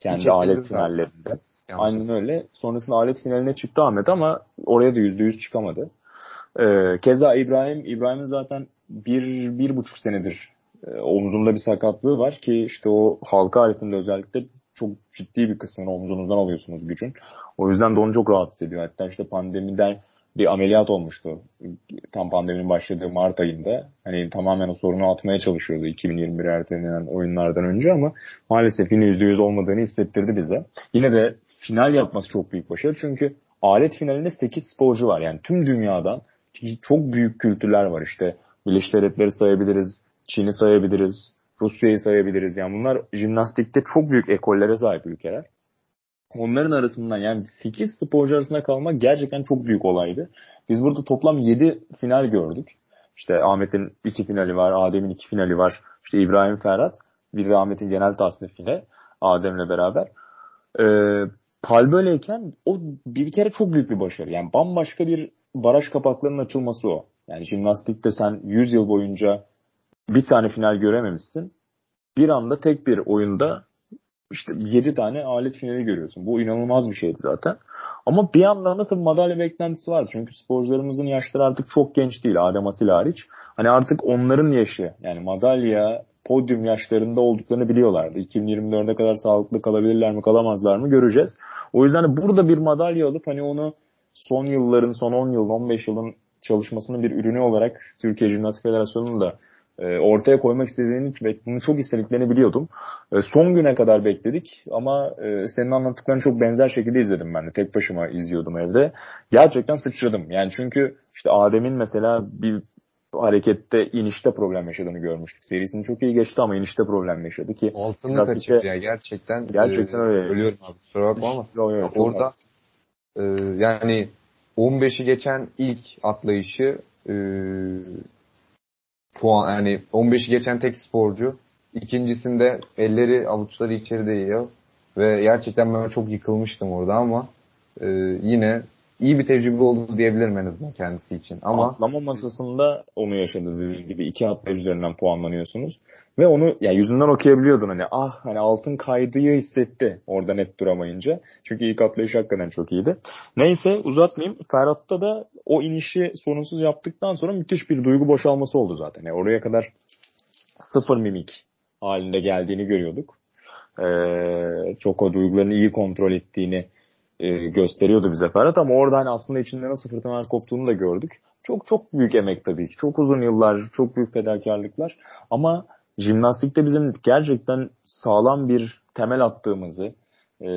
Kendi Hiç alet finallerinde. Aynen öyle. Sonrasında alet finaline çıktı Ahmet ama oraya da %100 çıkamadı. Ee, keza İbrahim, İbrahim'in zaten bir, bir buçuk senedir e, omzunda bir sakatlığı var ki işte o halka aletinde özellikle çok ciddi bir kısmını omzunuzdan alıyorsunuz gücün. O yüzden de onu çok rahatsız ediyor. Hatta işte pandemiden bir ameliyat olmuştu. Tam pandeminin başladığı Mart ayında. Hani tamamen o sorunu atmaya çalışıyordu 2021 ertelenen oyunlardan önce ama maalesef yine %100 olmadığını hissettirdi bize. Yine de final yapması çok büyük başarı. Çünkü alet finalinde 8 sporcu var. Yani tüm dünyadan çok büyük kültürler var işte. Birleşik Devletleri sayabiliriz, Çin'i sayabiliriz, Rusya'yı sayabiliriz. Yani bunlar jimnastikte çok büyük ekollere sahip ülkeler. Onların arasından yani 8 sporcu arasında kalmak gerçekten çok büyük olaydı. Biz burada toplam 7 final gördük. İşte Ahmet'in 2 finali var, Adem'in 2 finali var. İşte İbrahim Ferhat, bir de Ahmet'in genel tasnifine Adem'le beraber. Ee, hal böyleyken o bir kere çok büyük bir başarı. Yani bambaşka bir baraj kapaklarının açılması o. Yani jimnastikte sen 100 yıl boyunca bir tane final görememişsin. Bir anda tek bir oyunda işte 7 tane alet finali görüyorsun. Bu inanılmaz bir şeydi zaten. Ama bir yandan da tabii madalya beklentisi var. Çünkü sporcularımızın yaşları artık çok genç değil. Adem Asil hariç. Hani artık onların yaşı yani madalya podyum yaşlarında olduklarını biliyorlardı. 2024'e kadar sağlıklı kalabilirler mi kalamazlar mı göreceğiz. O yüzden burada bir madalya alıp hani onu son yılların son 10 yılın 15 yılın çalışmasının bir ürünü olarak Türkiye Jimnastik Federasyonu'nun da e, ortaya koymak istediğini ve bunu çok istediklerini biliyordum. E, son güne kadar bekledik ama e, senin anlattıklarını çok benzer şekilde izledim ben de. Tek başıma izliyordum evde. Gerçekten sıçradım. Yani çünkü işte Adem'in mesela bir harekette inişte problem yaşadığını görmüştük. Serisini çok iyi geçti ama inişte problem yaşadı ki. Altını kaçırdı ya gerçekten. Gerçekten e, öyle. Ölüyorum abi kusura bakma ama. Yok, yok, orada e, yani 15'i geçen ilk atlayışı e, puan yani 15'i geçen tek sporcu. İkincisinde elleri avuçları içeride yiyor. Ve gerçekten ben çok yıkılmıştım orada ama e, yine iyi bir tecrübe oldu diyebilirim en azından kendisi için. Ama atlama masasında onu yaşadı dediğim gibi iki atlayış üzerinden puanlanıyorsunuz. Ve onu yani yüzünden okuyabiliyordun hani ah hani altın kaydığı hissetti orada net duramayınca. Çünkü ilk atlayış hakikaten çok iyiydi. Neyse uzatmayayım. Ferhat'ta da o inişi sorunsuz yaptıktan sonra müthiş bir duygu boşalması oldu zaten. Yani oraya kadar sıfır mimik halinde geldiğini görüyorduk. Ee, çok o duygularını iyi kontrol ettiğini e, gösteriyordu bize Ferhat ama orada hani aslında içinde nasıl fırtınalar koptuğunu da gördük. Çok çok büyük emek tabii ki. Çok uzun yıllar, çok büyük fedakarlıklar. Ama jimnastikte bizim gerçekten sağlam bir temel attığımızı, e,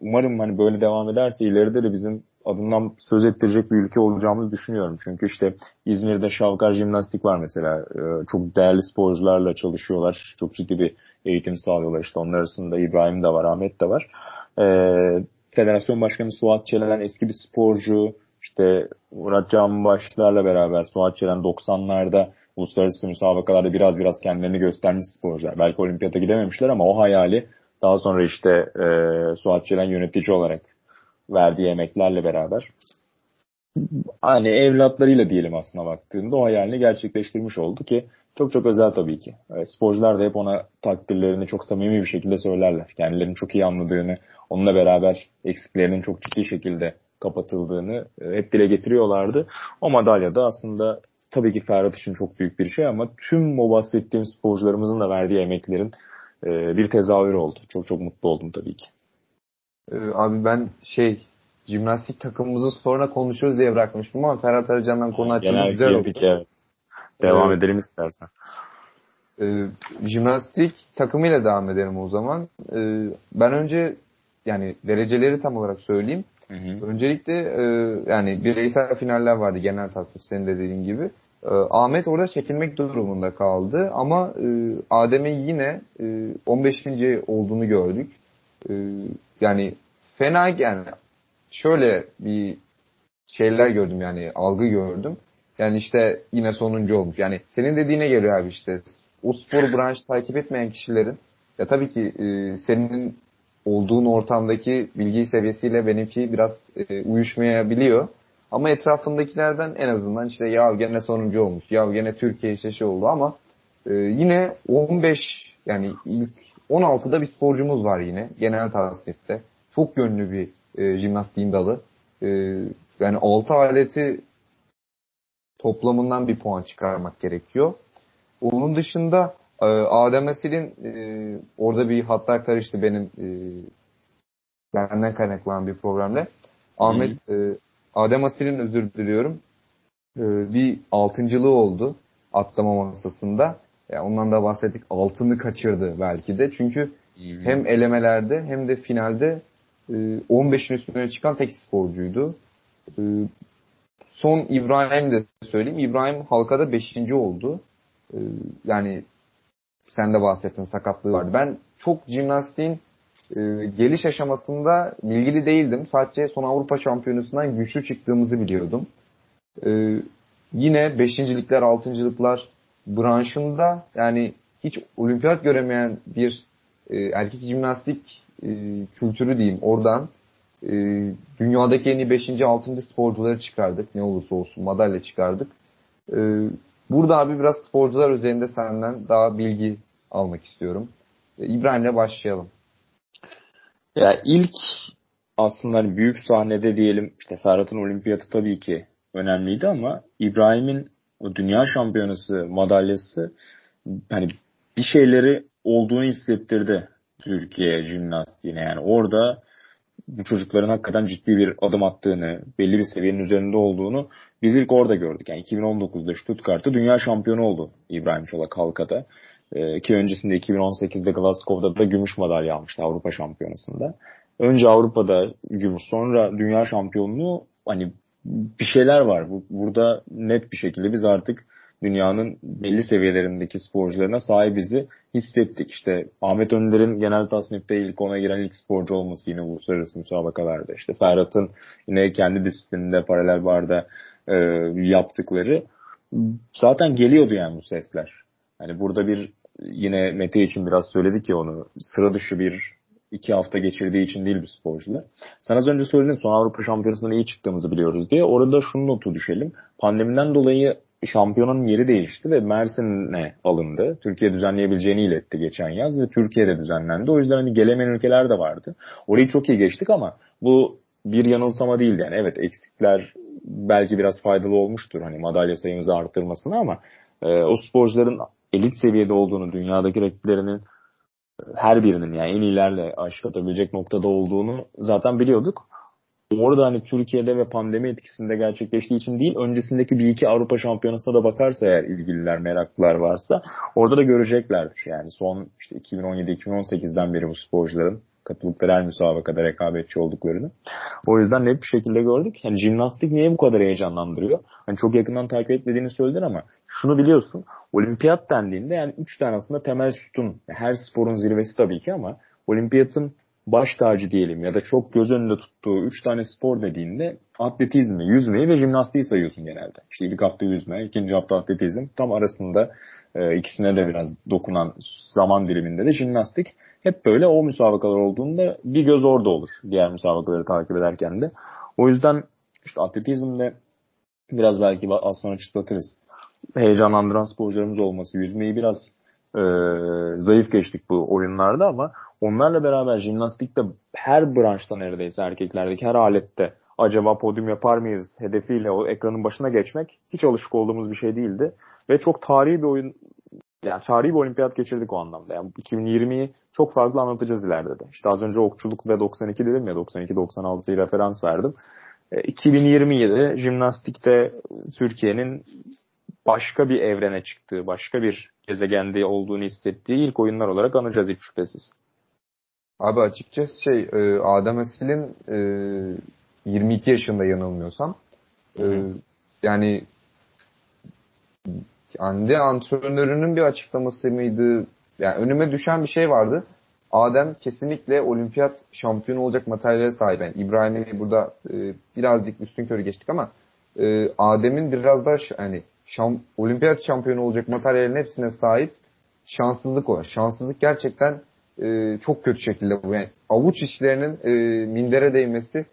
umarım hani böyle devam ederse ileride de bizim adından söz ettirecek bir ülke olacağımızı düşünüyorum. Çünkü işte İzmir'de Şavkar Jimnastik var mesela. E, çok değerli sporcularla çalışıyorlar. Çok ciddi bir eğitim sağlıyorlar. İşte onun arasında İbrahim de var, Ahmet de var. E, Federasyon Başkanı Suat Çelen eski bir sporcu. İşte Murat Can Başlar'la beraber Suat Çelen 90'larda uluslararası müsabakalarda biraz biraz kendilerini göstermiş sporcular. Belki olimpiyata gidememişler ama o hayali daha sonra işte e, Suat Çelen yönetici olarak verdiği emeklerle beraber hani evlatlarıyla diyelim aslına baktığında o hayalini gerçekleştirmiş oldu ki çok çok özel tabii ki. E, sporcular da hep ona takdirlerini çok samimi bir şekilde söylerler. Kendilerini çok iyi anladığını, onunla beraber eksiklerinin çok ciddi şekilde kapatıldığını e, hep dile getiriyorlardı. O madalya da aslında tabii ki Ferhat için çok büyük bir şey ama tüm o bahsettiğim sporcularımızın da verdiği emeklerin e, bir tezahürü oldu. Çok çok mutlu oldum tabii ki. Ee, abi ben şey jimnastik takımımızı sonra konuşuruz diye bırakmıştım ama Ferhat Arıcan'dan konu açıldı güzel oldu. Evet. Devam evet. edelim istersen. Ee, jimnastik takımıyla devam edelim o zaman. Ee, ben önce yani dereceleri tam olarak söyleyeyim. Hı hı. Öncelikle e, yani bireysel finaller vardı genel tasnif senin de dediğin gibi. E, Ahmet orada çekilmek durumunda kaldı ama e, Adem'e yine e, 15. olduğunu gördük. E, yani fena yani şöyle bir şeyler gördüm yani algı gördüm. Yani işte yine sonuncu olmuş. Yani senin dediğine geliyor abi işte. O spor branşı takip etmeyen kişilerin ya tabii ki e, senin olduğun ortamdaki bilgi seviyesiyle benimki biraz e, uyuşmayabiliyor. Ama etrafındakilerden en azından işte ya gene sonuncu olmuş, ya gene Türkiye işte şey oldu ama e, yine 15 yani ilk 16'da bir sporcumuz var yine genel tasnifte. Çok yönlü bir e, jimnastiğin dalı. E, yani 6 aleti toplamından bir puan çıkarmak gerekiyor. Onun dışında e, Adem Asil'in e, orada bir hatlar karıştı benim e, benden kaynaklanan bir problemle. Ahmet e, Adem Asil'in özür diliyorum. E, bir altıncılığı oldu atlama masasında. Yani ondan da bahsettik. Altını kaçırdı belki de. Çünkü hem elemelerde hem de finalde e, 15'in üstüne çıkan tek sporcuydu. E, son İbrahim de söyleyeyim. İbrahim halkada 5. oldu. E, yani sen de bahsettin sakatlığı vardı. Ben çok jimnastiğin e, geliş aşamasında bilgili değildim. Sadece son Avrupa Şampiyonası'ndan güçlü çıktığımızı biliyordum. E, yine beşincilikler, altıncılıklar branşında yani hiç olimpiyat göremeyen bir e, erkek jimnastik e, kültürü diyeyim oradan e, dünyadaki en iyi 5. 6. sporcuları çıkardık. Ne olursa olsun madalya çıkardık. E, burada abi biraz sporcular üzerinde senden daha bilgi almak istiyorum. E, İbrahim'le başlayalım. Ya ilk aslında hani büyük sahnede diyelim işte Ferhat'ın olimpiyatı tabii ki önemliydi ama İbrahim'in o dünya şampiyonası madalyası hani bir şeyleri olduğunu hissettirdi Türkiye jimnastiğine. Yani orada bu çocukların hakikaten ciddi bir adım attığını, belli bir seviyenin üzerinde olduğunu biz ilk orada gördük. Yani 2019'da Stuttgart'ta dünya şampiyonu oldu İbrahim Çolak halkada. Ee, ki öncesinde 2018'de Glasgow'da da gümüş madalya almıştı Avrupa Şampiyonası'nda. Önce Avrupa'da gümüş, sonra dünya şampiyonluğu hani bir şeyler var. Bu, burada net bir şekilde biz artık dünyanın belli seviyelerindeki sporcularına sahibizi hissettik. İşte Ahmet Önder'in genel tasnifte ilk ona giren ilk sporcu olması yine uluslararası müsabakalarda. İşte Ferhat'ın yine kendi disiplininde paralel barda e, yaptıkları zaten geliyordu yani bu sesler. Hani burada bir yine Mete için biraz söyledik ya onu sıra dışı bir iki hafta geçirdiği için değil bir sporcular. Sen az önce söyledin son Avrupa Şampiyonası'nda iyi çıktığımızı biliyoruz diye. Orada şunu notu düşelim. Pandemiden dolayı şampiyonun yeri değişti ve Mersin'e alındı. Türkiye düzenleyebileceğini iletti geçen yaz ve Türkiye'de düzenlendi. O yüzden hani gelemeyen ülkeler de vardı. Orayı çok iyi geçtik ama bu bir yanılsama değildi yani. Evet eksikler belki biraz faydalı olmuştur hani madalya sayımızı arttırmasına ama e, o sporcuların elit seviyede olduğunu, dünyadaki rakiplerinin her birinin yani en iyilerle aşık atabilecek noktada olduğunu zaten biliyorduk. Orada hani Türkiye'de ve pandemi etkisinde gerçekleştiği için değil, öncesindeki bir iki Avrupa Şampiyonası'na da bakarsa eğer ilgililer, meraklılar varsa orada da göreceklerdir. Yani son işte 2017-2018'den beri bu sporcuların katıldıkları her müsabakada rekabetçi olduklarını. O yüzden net bir şekilde gördük. Yani jimnastik niye bu kadar heyecanlandırıyor? Hani çok yakından takip etmediğini söyledin ama şunu biliyorsun. Olimpiyat dendiğinde yani üç tane aslında temel sütun. Her sporun zirvesi tabii ki ama olimpiyatın baş tacı diyelim ya da çok göz önünde tuttuğu üç tane spor dediğinde atletizmi, yüzmeyi ve jimnastiği sayıyorsun genelde. İşte ilk hafta yüzme, ikinci hafta atletizm. Tam arasında e, ikisine de biraz dokunan zaman diliminde de jimnastik. Hep böyle o müsabakalar olduğunda bir göz orada olur. Diğer müsabakaları takip ederken de. O yüzden işte atletizmde biraz belki az sonra çıtlatırız. Heyecanlandıran sporcularımız olması, yüzmeyi biraz e, zayıf geçtik bu oyunlarda ama onlarla beraber jimnastikte her branşta neredeyse erkeklerdeki her alette acaba podyum yapar mıyız hedefiyle o ekranın başına geçmek hiç alışık olduğumuz bir şey değildi. Ve çok tarihi bir oyun yani tarihi bir olimpiyat geçirdik o anlamda. Yani 2020'yi çok farklı anlatacağız ileride de. İşte az önce okçuluk ve 92 dedim ya 92-96'yı referans verdim. 2027 e, jimnastikte Türkiye'nin başka bir evrene çıktığı, başka bir gezegende olduğunu hissettiği ilk oyunlar olarak anacağız hiç şüphesiz. Abi açıkçası şey e, Adem Asil'in 22 e, yaşında yanılmıyorsam yani kendi antrenörünün bir açıklaması mıydı? Yani önüme düşen bir şey vardı. Adem kesinlikle olimpiyat şampiyonu olacak materyale sahip. Yani İbrahim'i burada e, birazcık üstün körü geçtik ama e, Adem'in biraz daha hani şam, olimpiyat şampiyonu olacak materyalin hepsine sahip şanssızlık o. Şanssızlık gerçekten e, çok kötü şekilde bu. Yani avuç işlerinin e, mindere değmesi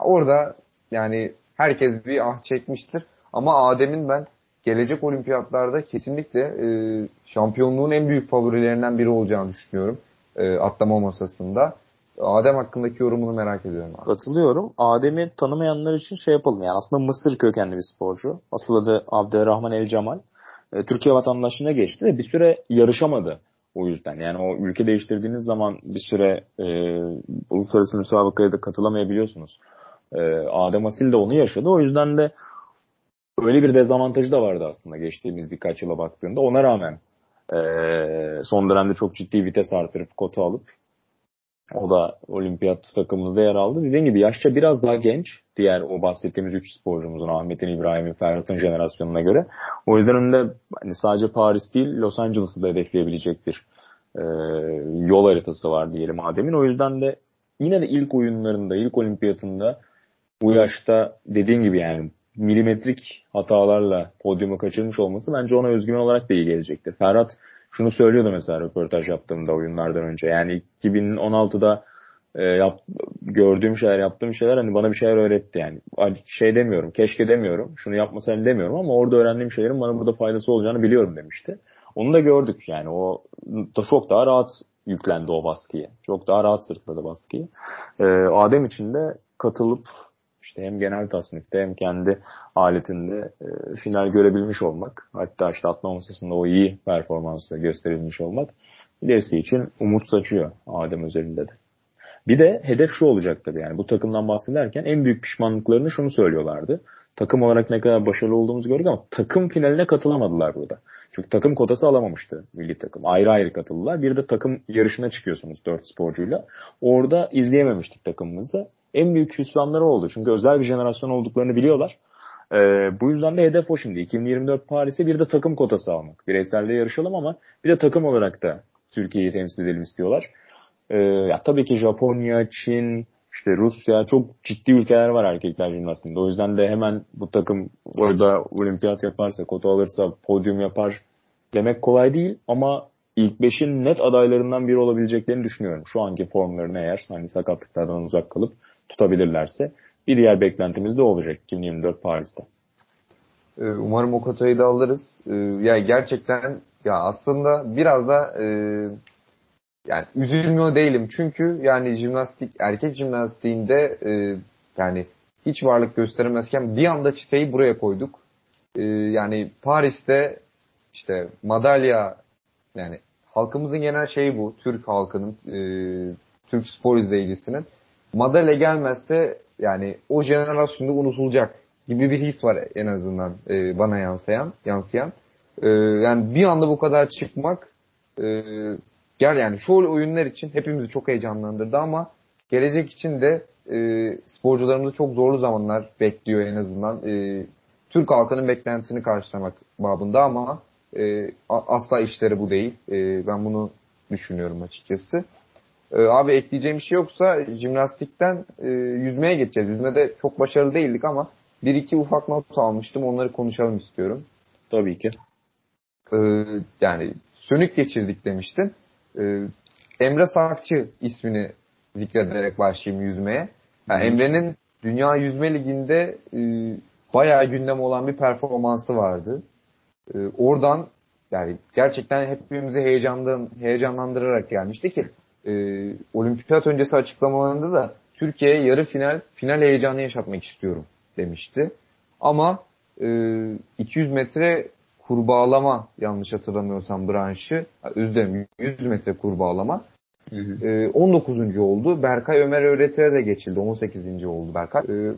orada yani herkes bir ah çekmiştir. Ama Adem'in ben gelecek olimpiyatlarda kesinlikle e, şampiyonluğun en büyük favorilerinden biri olacağını düşünüyorum. E, atlama masasında. Adem hakkındaki yorumunu merak ediyorum. Abi. Katılıyorum. Adem'i tanımayanlar için şey yapalım. Yani aslında Mısır kökenli bir sporcu. Asıl adı Abdurrahman El Cemal. E, Türkiye vatandaşlığına geçti ve bir süre yarışamadı o yüzden. Yani o ülke değiştirdiğiniz zaman bir süre e, uluslararası müsabakaya da katılamayabiliyorsunuz. E, Adem Asil de onu yaşadı. O yüzden de öyle bir dezavantajı da vardı aslında geçtiğimiz birkaç yıla baktığında. Ona rağmen e, son dönemde çok ciddi vites artırıp kota alıp o da olimpiyat takımımızda yer aldı. Dediğim gibi yaşça biraz daha genç. Diğer o bahsettiğimiz 3 sporcumuzun Ahmet'in, İbrahim'in, Ferhat'ın jenerasyonuna göre. O yüzden önünde hani sadece Paris değil Los Angeles'ı da hedefleyebilecek bir e, yol haritası var diyelim Adem'in. O yüzden de yine de ilk oyunlarında, ilk olimpiyatında bu yaşta dediğim gibi yani milimetrik hatalarla podyumu kaçırmış olması bence ona özgüven olarak da iyi gelecektir. Ferhat şunu söylüyordu mesela röportaj yaptığımda oyunlardan önce. Yani 2016'da e, yap, gördüğüm şeyler, yaptığım şeyler hani bana bir şeyler öğretti yani. Şey demiyorum, keşke demiyorum, şunu yapmasaydım demiyorum ama orada öğrendiğim şeylerin bana burada faydası olacağını biliyorum demişti. Onu da gördük yani o da çok daha rahat yüklendi o baskıyı. Çok daha rahat sırtladı baskıyı. Ee, Adem için de katılıp işte hem genel tasnifte hem kendi aletinde e, final görebilmiş olmak hatta işte atma masasında o iyi performansla gösterilmiş olmak ilerisi için umut saçıyor Adem özelinde de. Bir de hedef şu olacak tabii yani bu takımdan bahsederken en büyük pişmanlıklarını şunu söylüyorlardı. Takım olarak ne kadar başarılı olduğumuzu gördük ama takım finaline katılamadılar burada. Çünkü takım kotası alamamıştı milli takım. Ayrı ayrı katıldılar. Bir de takım yarışına çıkıyorsunuz dört sporcuyla. Orada izleyememiştik takımımızı. En büyük hüsranları oldu. Çünkü özel bir jenerasyon olduklarını biliyorlar. Ee, bu yüzden de hedef o şimdi. 2024 Paris'e bir de takım kotası almak. Bireyselde yarışalım ama bir de takım olarak da Türkiye'yi temsil edelim istiyorlar. Ee, ya tabii ki Japonya, Çin, işte Rusya çok ciddi ülkeler var erkekler jimnastiğinde. O yüzden de hemen bu takım orada olimpiyat yaparsa, kota alırsa, podyum yapar demek kolay değil ama ilk beşin net adaylarından biri olabileceklerini düşünüyorum. Şu anki formlarını eğer hani sakatlıklardan uzak kalıp tutabilirlerse. Bir diğer beklentimiz de olacak 2024 Paris'te. Ee, umarım o kotayı da alırız. Ee, ya gerçekten ya aslında biraz da e, yani üzülmüyor değilim. Çünkü yani jimnastik erkek jimnastiğinde e, yani hiç varlık gösteremezken bir anda çıtayı buraya koyduk. E, yani Paris'te işte madalya yani halkımızın genel şeyi bu. Türk halkının e, Türk spor izleyicisinin madalya gelmezse yani o jenerasyonda unutulacak gibi bir his var en azından e, bana yansıyan yansıyan. E, yani bir anda bu kadar çıkmak e, gel yani şu oyunlar için hepimizi çok heyecanlandırdı ama gelecek için de e, sporcularımızı çok zorlu zamanlar bekliyor en azından. E, Türk halkının beklentisini karşılamak babında ama e, asla işleri bu değil. E, ben bunu düşünüyorum açıkçası. E, abi ekleyeceğim bir şey yoksa jimnastikten e, yüzmeye geçeceğiz. Yüzmede çok başarılı değildik ama bir iki ufak not almıştım. Onları konuşalım istiyorum. Tabii ki. E, yani sönük geçirdik demiştin. E, Emre Sakçı ismini zikrederek başlayayım yüzmeye. Yani Emre'nin Dünya Yüzme Ligi'nde e, bayağı gündem olan bir performansı vardı. E, oradan yani gerçekten hepimizi heyecandan, heyecanlandırarak gelmişti ki e, olimpiyat öncesi açıklamalarında da Türkiye'ye yarı final final heyecanı yaşatmak istiyorum demişti. Ama e, 200 metre kurbağalama yanlış hatırlamıyorsam branşı dilerim 100 metre kurbağalama hı hı. E, 19. oldu. Berkay Ömer Öğretir'e de geçildi. 18. oldu Berkay. E,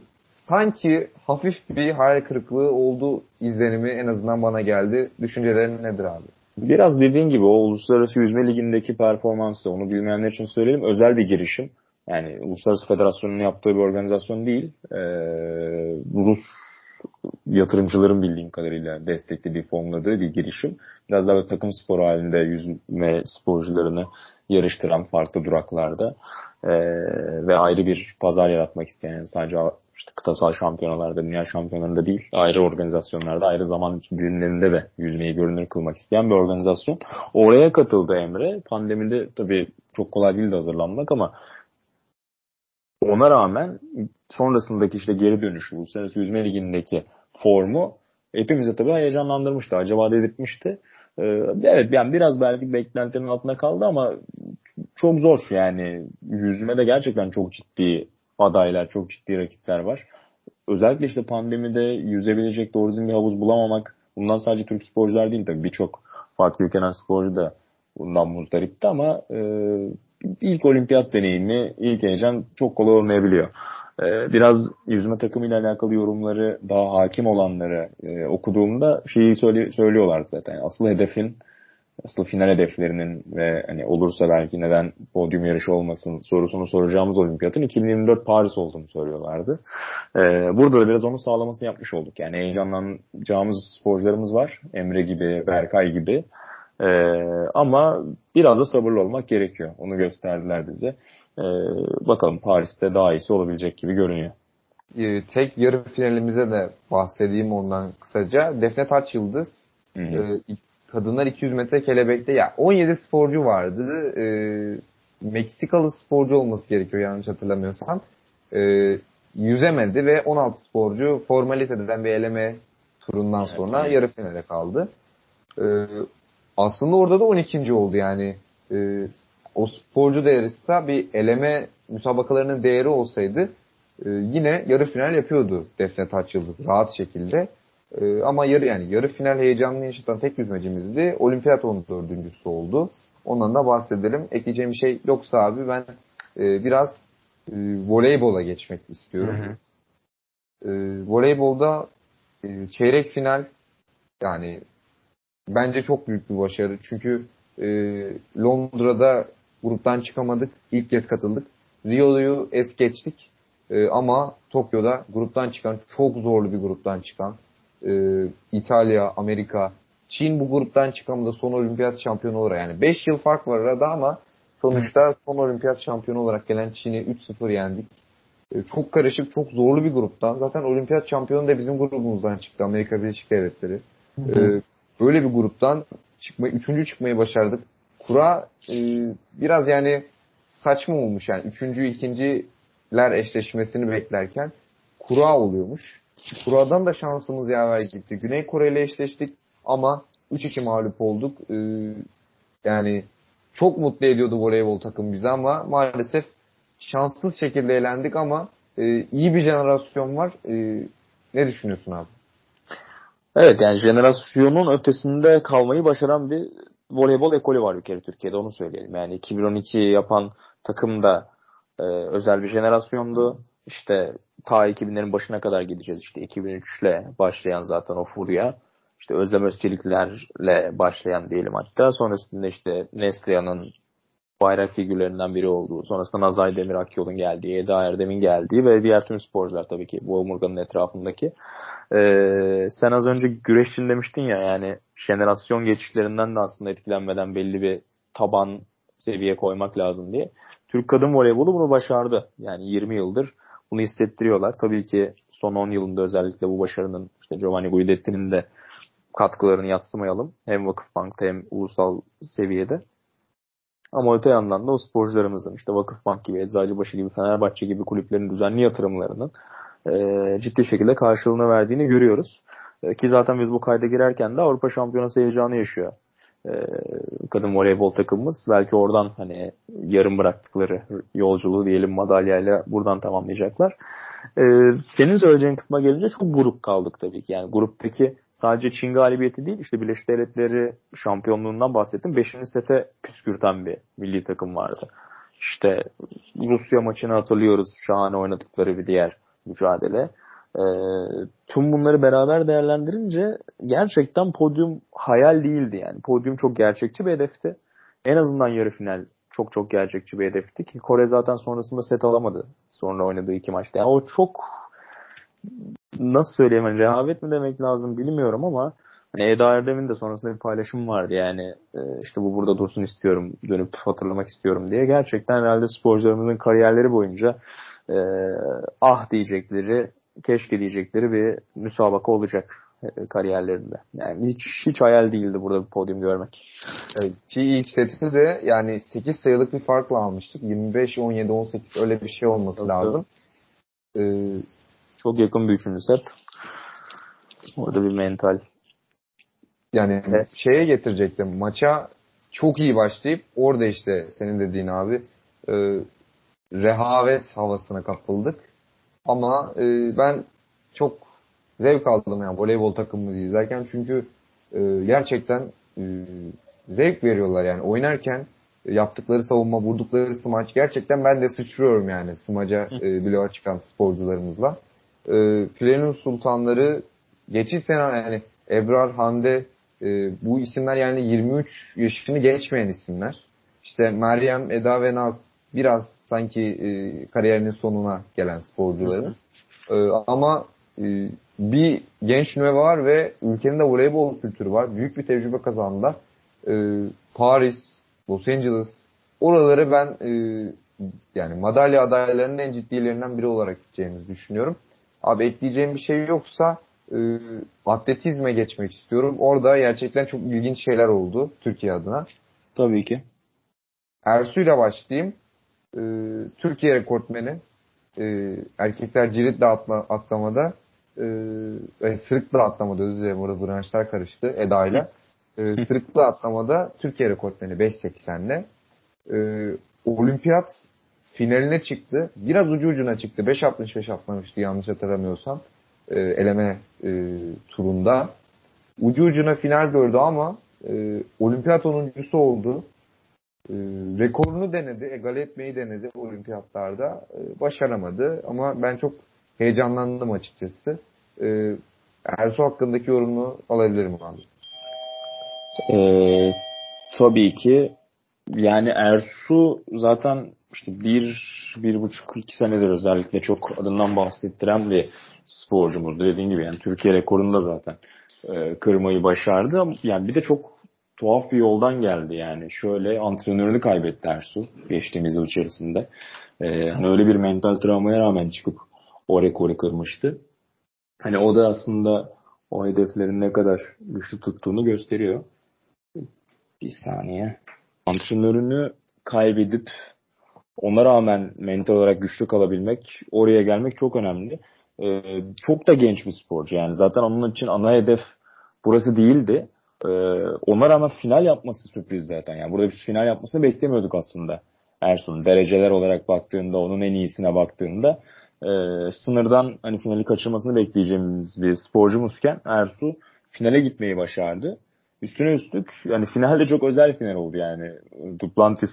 sanki hafif bir hayal kırıklığı oldu izlenimi en azından bana geldi. Düşüncelerin nedir abi? Biraz dediğin gibi o Uluslararası Yüzme Ligi'ndeki performansı onu bilmeyenler için söyleyelim özel bir girişim. Yani Uluslararası Federasyonu'nun yaptığı bir organizasyon değil. Ee, Rus yatırımcıların bildiğim kadarıyla desteklediği, fonladığı bir girişim. Biraz daha takım spor halinde yüzme sporcularını yarıştıran farklı duraklarda e, ve ayrı bir pazar yaratmak isteyen sadece işte kıtasal şampiyonalarda, dünya şampiyonalarında değil, ayrı organizasyonlarda, ayrı zaman dilimlerinde de yüzmeyi görünür kılmak isteyen bir organizasyon. Oraya katıldı Emre. Pandemide tabii çok kolay değildi hazırlanmak ama ona rağmen sonrasındaki işte geri dönüşü, Uluslararası Yüzme Ligi'ndeki formu hepimizi tabii heyecanlandırmıştı. Acaba dedirtmişti. Ee, evet yani biraz belki beklentilerin altında kaldı ama çok zor yani yüzmede gerçekten çok ciddi adaylar, çok ciddi rakipler var. Özellikle işte pandemide yüzebilecek doğru düzgün bir havuz bulamamak bundan sadece Türk sporcular değil tabii birçok farklı ülkeden sporcu da bundan muzdaripti ama e, ilk olimpiyat deneyimi, ilk heyecan çok kolay olmayabiliyor. E, biraz yüzme takımıyla alakalı yorumları daha hakim olanları e, okuduğumda şeyi söyle, söylüyorlar zaten. Asıl hedefin asıl final hedeflerinin ve hani olursa belki neden podyum yarışı olmasın sorusunu soracağımız olimpiyatın 2024 Paris olduğunu söylüyorlardı. Ee, burada da biraz onu sağlamasını yapmış olduk. Yani heyecanlanacağımız sporcularımız var. Emre gibi, Berkay gibi. Ee, ama biraz da sabırlı olmak gerekiyor. Onu gösterdiler bize. Ee, bakalım Paris'te daha iyisi olabilecek gibi görünüyor. Ee, tek yarı finalimize de bahsedeyim ondan kısaca. Defne Taç Yıldız Hı hı. Kadınlar 200 metre kelebekte ya 17 sporcu vardı. E, Meksikalı sporcu olması gerekiyor yanlış hatırlamıyorsam. E, yüzemedi ve 16 sporcu formaliteden bir eleme turundan sonra evet. yarı finale kaldı. E, aslında orada da 12. oldu yani. E, o sporcu yarışsa bir eleme müsabakalarının değeri olsaydı e, yine yarı final yapıyordu Defne Taç Yıldız rahat şekilde. E, ama yarı yani yarı final heyecanını yaşatan tek yüzmecimizdi. Olimpiyat 14.sü oldu. Ondan da bahsedelim. Ekleyeceğim bir şey yoksa abi ben e, biraz e, voleybola geçmek istiyorum. Hı hı. E, voleybolda e, çeyrek final yani bence çok büyük bir başarı. Çünkü e, Londra'da gruptan çıkamadık. İlk kez katıldık. Rio'yu es geçtik. E, ama Tokyo'da gruptan çıkan, çok zorlu bir gruptan çıkan e, İtalya, Amerika, Çin bu gruptan çıkamada son olimpiyat şampiyonu olarak yani 5 yıl fark var arada ama sonuçta son olimpiyat şampiyonu olarak gelen Çin'i 3-0 yendik. E, çok karışık, çok zorlu bir gruptan. Zaten olimpiyat şampiyonu da bizim grubumuzdan çıktı Amerika Birleşik Devletleri. E, böyle bir gruptan çıkmayı, üçüncü çıkmayı başardık. Kura e, biraz yani saçma olmuş yani. Üçüncü, ikinciler eşleşmesini beklerken kura oluyormuş. Kura'dan da şansımız yaver gitti. Güney Kore ile eşleştik ama 3-2 mağlup olduk. Ee, yani çok mutlu ediyordu voleybol takım bizi ama maalesef şanssız şekilde elendik ama e, iyi bir jenerasyon var. E, ne düşünüyorsun abi? Evet yani jenerasyonun ötesinde kalmayı başaran bir voleybol ekolü var bir kere Türkiye'de onu söyleyelim. Yani 2012 yapan takım da e, özel bir jenerasyondu. İşte ta 2000'lerin başına kadar gideceğiz işte 2003 ile başlayan zaten o furya. İşte Özlem Özçeliklerle başlayan diyelim hatta. Sonrasında işte Nestria'nın bayrak figürlerinden biri olduğu, sonrasında Nazay Demir Akyol'un geldiği, Eda Erdem'in geldiği ve diğer tüm sporcular tabii ki bu omurganın etrafındaki. Ee, sen az önce güreşçin demiştin ya yani jenerasyon geçişlerinden de aslında etkilenmeden belli bir taban seviye koymak lazım diye. Türk kadın voleybolu bunu başardı. Yani 20 yıldır bunu hissettiriyorlar. Tabii ki son 10 yılında özellikle bu başarının işte Giovanni Guidetti'nin de katkılarını yatsımayalım. Hem Vakıfbank'ta hem ulusal seviyede. Ama öte yandan da o sporcularımızın işte Vakıfbank gibi, Eczacıbaşı gibi, Fenerbahçe gibi kulüplerin düzenli yatırımlarının e, ciddi şekilde karşılığını verdiğini görüyoruz. E, ki zaten biz bu kayda girerken de Avrupa Şampiyonası heyecanı yaşıyor kadın voleybol takımımız. Belki oradan hani yarım bıraktıkları yolculuğu diyelim madalyayla buradan tamamlayacaklar. E, senin söyleyeceğin kısma gelince çok grup kaldık tabii ki. Yani gruptaki sadece Çin galibiyeti değil işte Birleşik Devletleri şampiyonluğundan bahsettim. Beşinci sete püskürten bir milli takım vardı. İşte Rusya maçını hatırlıyoruz. Şahane oynadıkları bir diğer mücadele. E, tüm bunları beraber değerlendirince gerçekten podyum hayal değildi yani. Podyum çok gerçekçi bir hedefti. En azından yarı final çok çok gerçekçi bir hedefti ki Kore zaten sonrasında set alamadı. Sonra oynadığı iki maçta. Yani o çok nasıl söyleyeyim hani rehavet mi demek lazım bilmiyorum ama hani Eda Erdem'in de sonrasında bir paylaşım vardı yani e, işte bu burada dursun istiyorum dönüp hatırlamak istiyorum diye. Gerçekten herhalde sporcularımızın kariyerleri boyunca e, ah diyecekleri keşke diyecekleri bir müsabaka olacak e, kariyerlerinde. Yani hiç hiç hayal değildi burada bir podyum görmek. Evet, ki ilk seti de yani 8 sayılık bir farkla almıştık. 25 17 18 öyle bir şey olması evet. lazım. Ee, çok yakın bir üçüncü set. Orada bir mental. Yani evet. şeye getirecektim. Maça çok iyi başlayıp orada işte senin dediğin abi e, rehavet havasına kapıldık. Ama e, ben çok zevk aldım yani voleybol takımımızı izlerken çünkü e, gerçekten e, zevk veriyorlar yani oynarken yaptıkları savunma, vurdukları smaç gerçekten ben de sıçrıyorum yani smaca e, bloğa çıkan sporcularımızla. E, Filenin Sultanları geçiş sene yani Ebrar, Hande e, bu isimler yani 23 yaşını geçmeyen isimler. İşte Meryem, Eda ve Naz biraz sanki e, kariyerinin sonuna gelen sporcularımız. E, ama e, bir genç nüve var ve ülkenin de voleybol kültürü var. Büyük bir tecrübe kazandılar. E, Paris, Los Angeles oraları ben e, yani madalya adaylarının en ciddilerinden biri olarak gideceğimizi düşünüyorum. Abi ekleyeceğim bir şey yoksa e, atletizme geçmek istiyorum. Orada gerçekten çok ilginç şeyler oldu Türkiye adına. Tabii ki. Ersu ile başlayayım. E, Türkiye rekortmeni. E, erkekler cirit atla, atlamada e, sırıkla atlamada özür dilerim orada branşlar karıştı Eda ile. E, sırıkla atlamada Türkiye rekortmeni 5.80'le. E, olimpiyat finaline çıktı. Biraz ucu ucuna çıktı. 5.65 atlamıştı yanlış hatırlamıyorsam. E, eleme e, turunda. Ucu ucuna final gördü ama e, olimpiyat onuncusu oldu. E, rekorunu denedi, egale etmeyi denedi olimpiyatlarda. E, başaramadı ama ben çok heyecanlandım açıkçası. E, Ersu hakkındaki yorumunu alabilirim abi. Ee, tabii ki yani Ersu zaten işte bir, bir buçuk, iki senedir özellikle çok adından bahsettiren bir sporcumuz. Dediğim gibi yani Türkiye rekorunda zaten e, kırmayı başardı. Yani bir de çok tuhaf bir yoldan geldi yani. Şöyle antrenörünü kaybetti Ersu geçtiğimiz yıl içerisinde. E, hani öyle bir mental travmaya rağmen çıkıp o rekoru kırmıştı. Hani o da aslında o hedeflerin ne kadar güçlü tuttuğunu gösteriyor. Bir saniye. Antrenörünü kaybedip ona rağmen mental olarak güçlü kalabilmek, oraya gelmek çok önemli. Ee, çok da genç bir sporcu yani. Zaten onun için ana hedef burası değildi. Ee, ona rağmen final yapması sürpriz zaten. Yani burada bir final yapmasını beklemiyorduk aslında. Ersun dereceler olarak baktığında, onun en iyisine baktığında e, sınırdan hani finali kaçırmasını bekleyeceğimiz bir sporcumuzken Ersu finale gitmeyi başardı. Üstüne üstlük yani finalde çok özel final oldu yani. Duplantis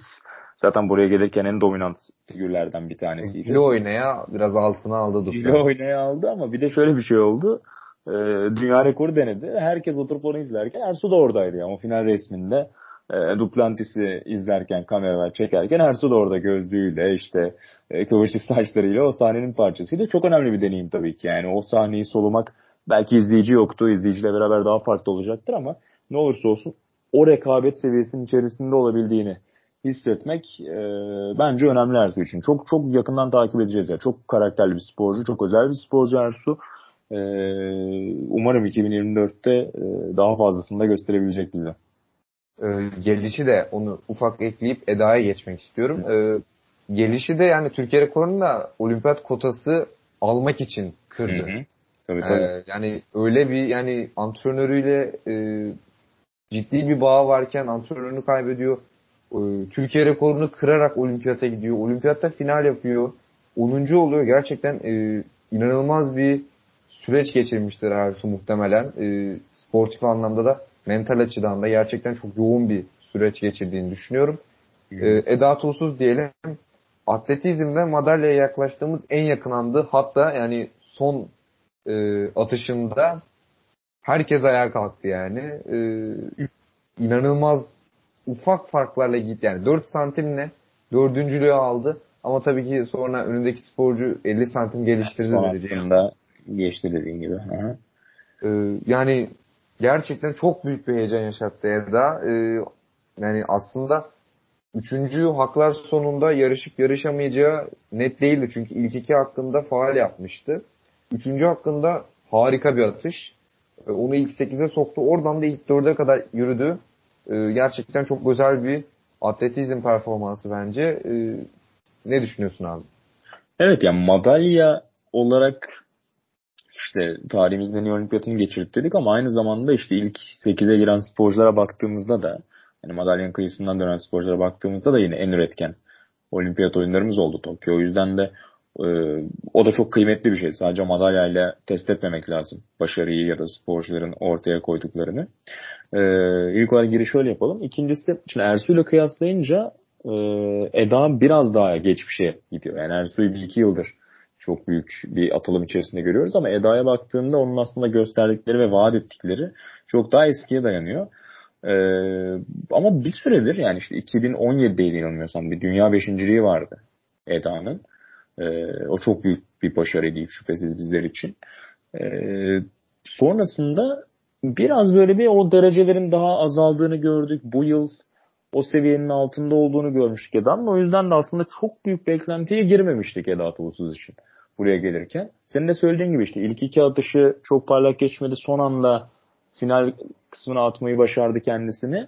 zaten buraya gelirken en dominant figürlerden bir tanesiydi. Filo oynaya biraz altına aldı Duplantis. Filo oynaya aldı ama bir de şöyle bir şey oldu. Ee, dünya rekoru denedi. Herkes oturup onu izlerken Ersu da oradaydı yani o final resminde. E, Duplantis'i izlerken kameralar çekerken Ersu da orada gözlüğüyle işte e, kıvırcık saçlarıyla o sahnenin parçasıydı. Çok önemli bir deneyim tabii ki yani o sahneyi solumak belki izleyici yoktu. İzleyiciyle beraber daha farklı olacaktır ama ne olursa olsun o rekabet seviyesinin içerisinde olabildiğini hissetmek e, bence önemli Ersu için. Çok çok yakından takip edeceğiz ya. Çok karakterli bir sporcu, çok özel bir sporcu Ersu. E, umarım 2024'te e, daha fazlasını da gösterebilecek bize. E, gelişi de onu ufak ekleyip Eda'ya geçmek istiyorum. E, gelişi de yani Türkiye rekorunu da olimpiyat kotası almak için kırdı. Hı hı. Tabii, tabii. Ee, yani öyle bir yani antrenörüyle e, ciddi bir bağ varken antrenörünü kaybediyor. Ee, Türkiye rekorunu kırarak olimpiyata gidiyor. Olimpiyatta final yapıyor. 10. oluyor. Gerçekten e, inanılmaz bir süreç geçirmiştir Ersu muhtemelen. E, sportif anlamda da mental açıdan da gerçekten çok yoğun bir süreç geçirdiğini düşünüyorum. E, Eda Tuğsuz diyelim atletizmde madalyaya yaklaştığımız en yakın andı. Hatta yani son e, atışında herkes ayağa kalktı yani. E, inanılmaz ufak farklarla gitti. Yani 4 santimle dördüncülüğü aldı. Ama tabii ki sonra önündeki sporcu 50 santim geliştirdi. Hakkında geçti dediğin gibi. Ee, yani gerçekten çok büyük bir heyecan yaşattı Eda. Ee, yani aslında üçüncü haklar sonunda yarışıp yarışamayacağı net değildi. Çünkü ilk iki hakkında faal yapmıştı. Üçüncü hakkında harika bir atış. Ee, onu ilk 8'e soktu. Oradan da ilk 4'e kadar yürüdü. Ee, gerçekten çok özel bir atletizm performansı bence. Ee, ne düşünüyorsun abi? Evet yani madalya olarak işte tarihimizde en iyi olimpiyatını geçirdik dedik ama aynı zamanda işte ilk 8'e giren sporculara baktığımızda da yani madalyanın kıyısından dönen sporculara baktığımızda da yine en üretken olimpiyat oyunlarımız oldu Tokyo. O yüzden de e, o da çok kıymetli bir şey. Sadece madalyayla test etmemek lazım başarıyı ya da sporcuların ortaya koyduklarını. E, ilk olarak giriş şöyle yapalım. İkincisi şimdi Ersu ile kıyaslayınca e, Eda biraz daha geçmişe gidiyor. Yani Ersu'yu bir iki yıldır çok büyük bir atılım içerisinde görüyoruz ama Eda'ya baktığında onun aslında gösterdikleri ve vaat ettikleri çok daha eskiye dayanıyor. Ee, ama bir süredir yani işte 2017'deydi inanmıyorsam bir dünya beşinciliği vardı Eda'nın. Ee, o çok büyük bir başarı değil şüphesiz bizler için. Ee, sonrasında biraz böyle bir o derecelerin daha azaldığını gördük. Bu yıl o seviyenin altında olduğunu görmüştük Eda'nın. O yüzden de aslında çok büyük beklentiye girmemiştik Eda Tuğsuz için buraya gelirken. Senin de söylediğin gibi işte ilk iki atışı çok parlak geçmedi. Son anda final kısmına atmayı başardı kendisini.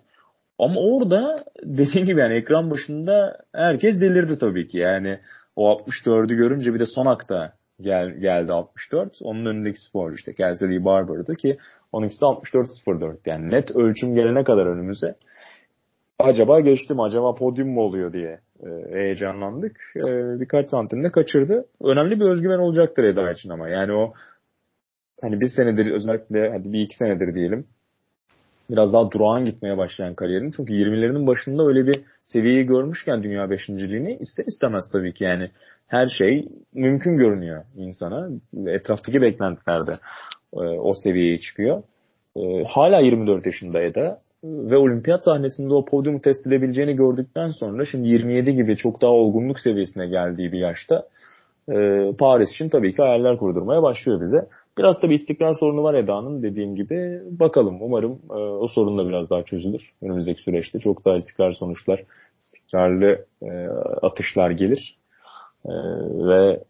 Ama orada dediğim gibi yani ekran başında herkes delirdi tabii ki. Yani o 64'ü görünce bir de son akta gel, geldi 64. Onun önündeki sporcu işte Kelsey Barber'dı ki onunkisi de 64-04. Yani net ölçüm gelene kadar önümüze acaba geçtim acaba podyum mu oluyor diye e, heyecanlandık. E, birkaç santimde kaçırdı. Önemli bir özgüven olacaktır Eda için ama yani o hani bir senedir özellikle hadi bir iki senedir diyelim biraz daha durağan gitmeye başlayan kariyerin. Çünkü 20'lerinin başında öyle bir seviyeyi görmüşken dünya beşinciliğini ister istemez tabii ki yani her şey mümkün görünüyor insana. Etraftaki beklentilerde e, o seviyeye çıkıyor. E, hala 24 yaşındaydı ve olimpiyat sahnesinde o podyumu test edebileceğini gördükten sonra şimdi 27 gibi çok daha olgunluk seviyesine geldiği bir yaşta e, Paris için tabii ki hayaller kurdurmaya başlıyor bize. Biraz tabii istikrar sorunu var Eda'nın dediğim gibi. Bakalım umarım e, o sorun da biraz daha çözülür. Önümüzdeki süreçte çok daha istikrar sonuçlar, istikrarlı e, atışlar gelir. E, ve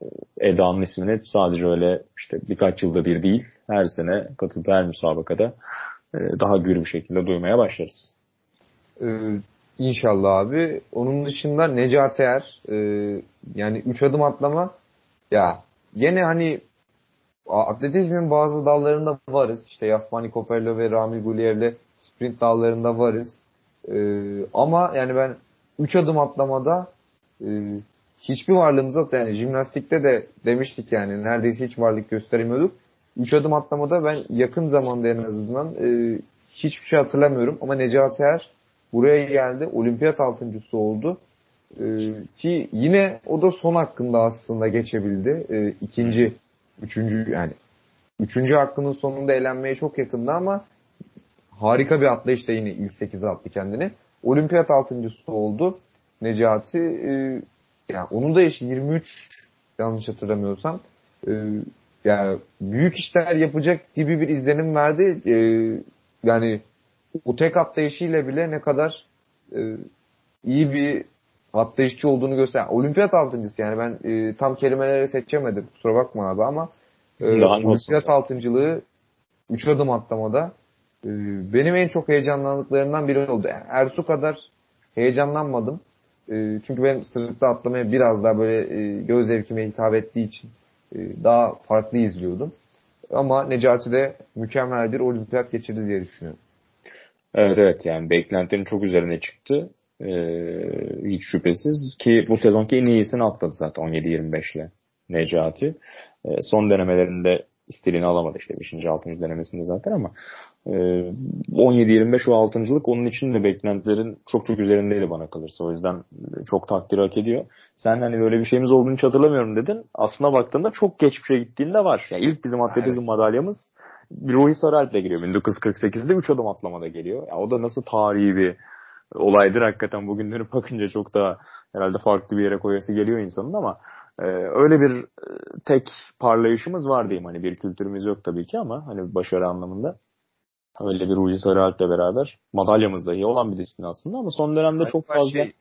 Eda'nın ismini sadece öyle işte birkaç yılda bir değil her sene katıldığı her müsabakada daha gür şekilde duymaya başlarız. Ee, inşallah abi. Onun dışında Necati Er e, yani 3 adım atlama ya yine hani atletizmin bazı dallarında varız. İşte Yasmani Copello ve Rami Guliyev'le sprint dallarında varız. Ee, ama yani ben 3 adım atlamada e, hiçbir varlığımıza yani jimnastikte de demiştik yani neredeyse hiç varlık gösteremiyorduk. 3 adım atlamada ben yakın zamanda en azından e, hiçbir şey hatırlamıyorum ama Necati Er buraya geldi. Olimpiyat altıncısı oldu. E, ki yine o da son hakkında aslında geçebildi. E, ikinci Üçüncü yani üçüncü hakkının sonunda elenmeye çok yakındı ama harika bir atlayışla yine ilk 8'e attı kendini. Olimpiyat altıncısı oldu. Necati e, yani onun da yaşı 23 yanlış hatırlamıyorsam. E, yani büyük işler yapacak gibi bir izlenim verdi. E, yani o tek atlayışıyla bile ne kadar e, iyi bir atlayışçı olduğunu göster. Olimpiyat altıncısı yani ben e, tam kelimeleri seçemedim kusura bakma abi ama e, olimpiyat altıncılığı 3 adım atlamada e, benim en çok heyecanlandıklarımdan biri oldu. Yani Ersu kadar heyecanlanmadım. E, çünkü ben sırıkta atlamaya biraz daha böyle e, göz zevkime hitap ettiği için daha farklı izliyordum. Ama Necati de mükemmel bir olimpiyat geçirdi diye düşünüyorum. Evet evet yani beklentilerin çok üzerine çıktı. Ee, hiç şüphesiz ki bu sezonki en iyisini atladı zaten 17-25 ile Necati. Ee, son denemelerinde istediğini alamadı işte 5. 6. denemesinde zaten ama e, 17-25 o 6.lık onun için de beklentilerin çok çok üzerindeydi bana kalırsa. O yüzden çok takdir hak ediyor. Sen hani böyle bir şeyimiz olduğunu hiç hatırlamıyorum dedin. Aslına baktığında çok geçmişe gittiğinde var. Yani ilk bizim atletizm evet. madalyamız Ruhi Saralp'le geliyor. 1948'de 3 adım atlamada geliyor. Yani o da nasıl tarihi bir olaydır. Hakikaten bugünleri bakınca çok daha herhalde farklı bir yere koyası geliyor insanın ama e, öyle bir e, tek parlayışımız var diyeyim. Hani bir kültürümüz yok tabii ki ama hani başarı anlamında öyle bir Ruhi Sarıalp'le beraber madalyamız dahi olan bir disiplin aslında ama son dönemde çok fazla şey,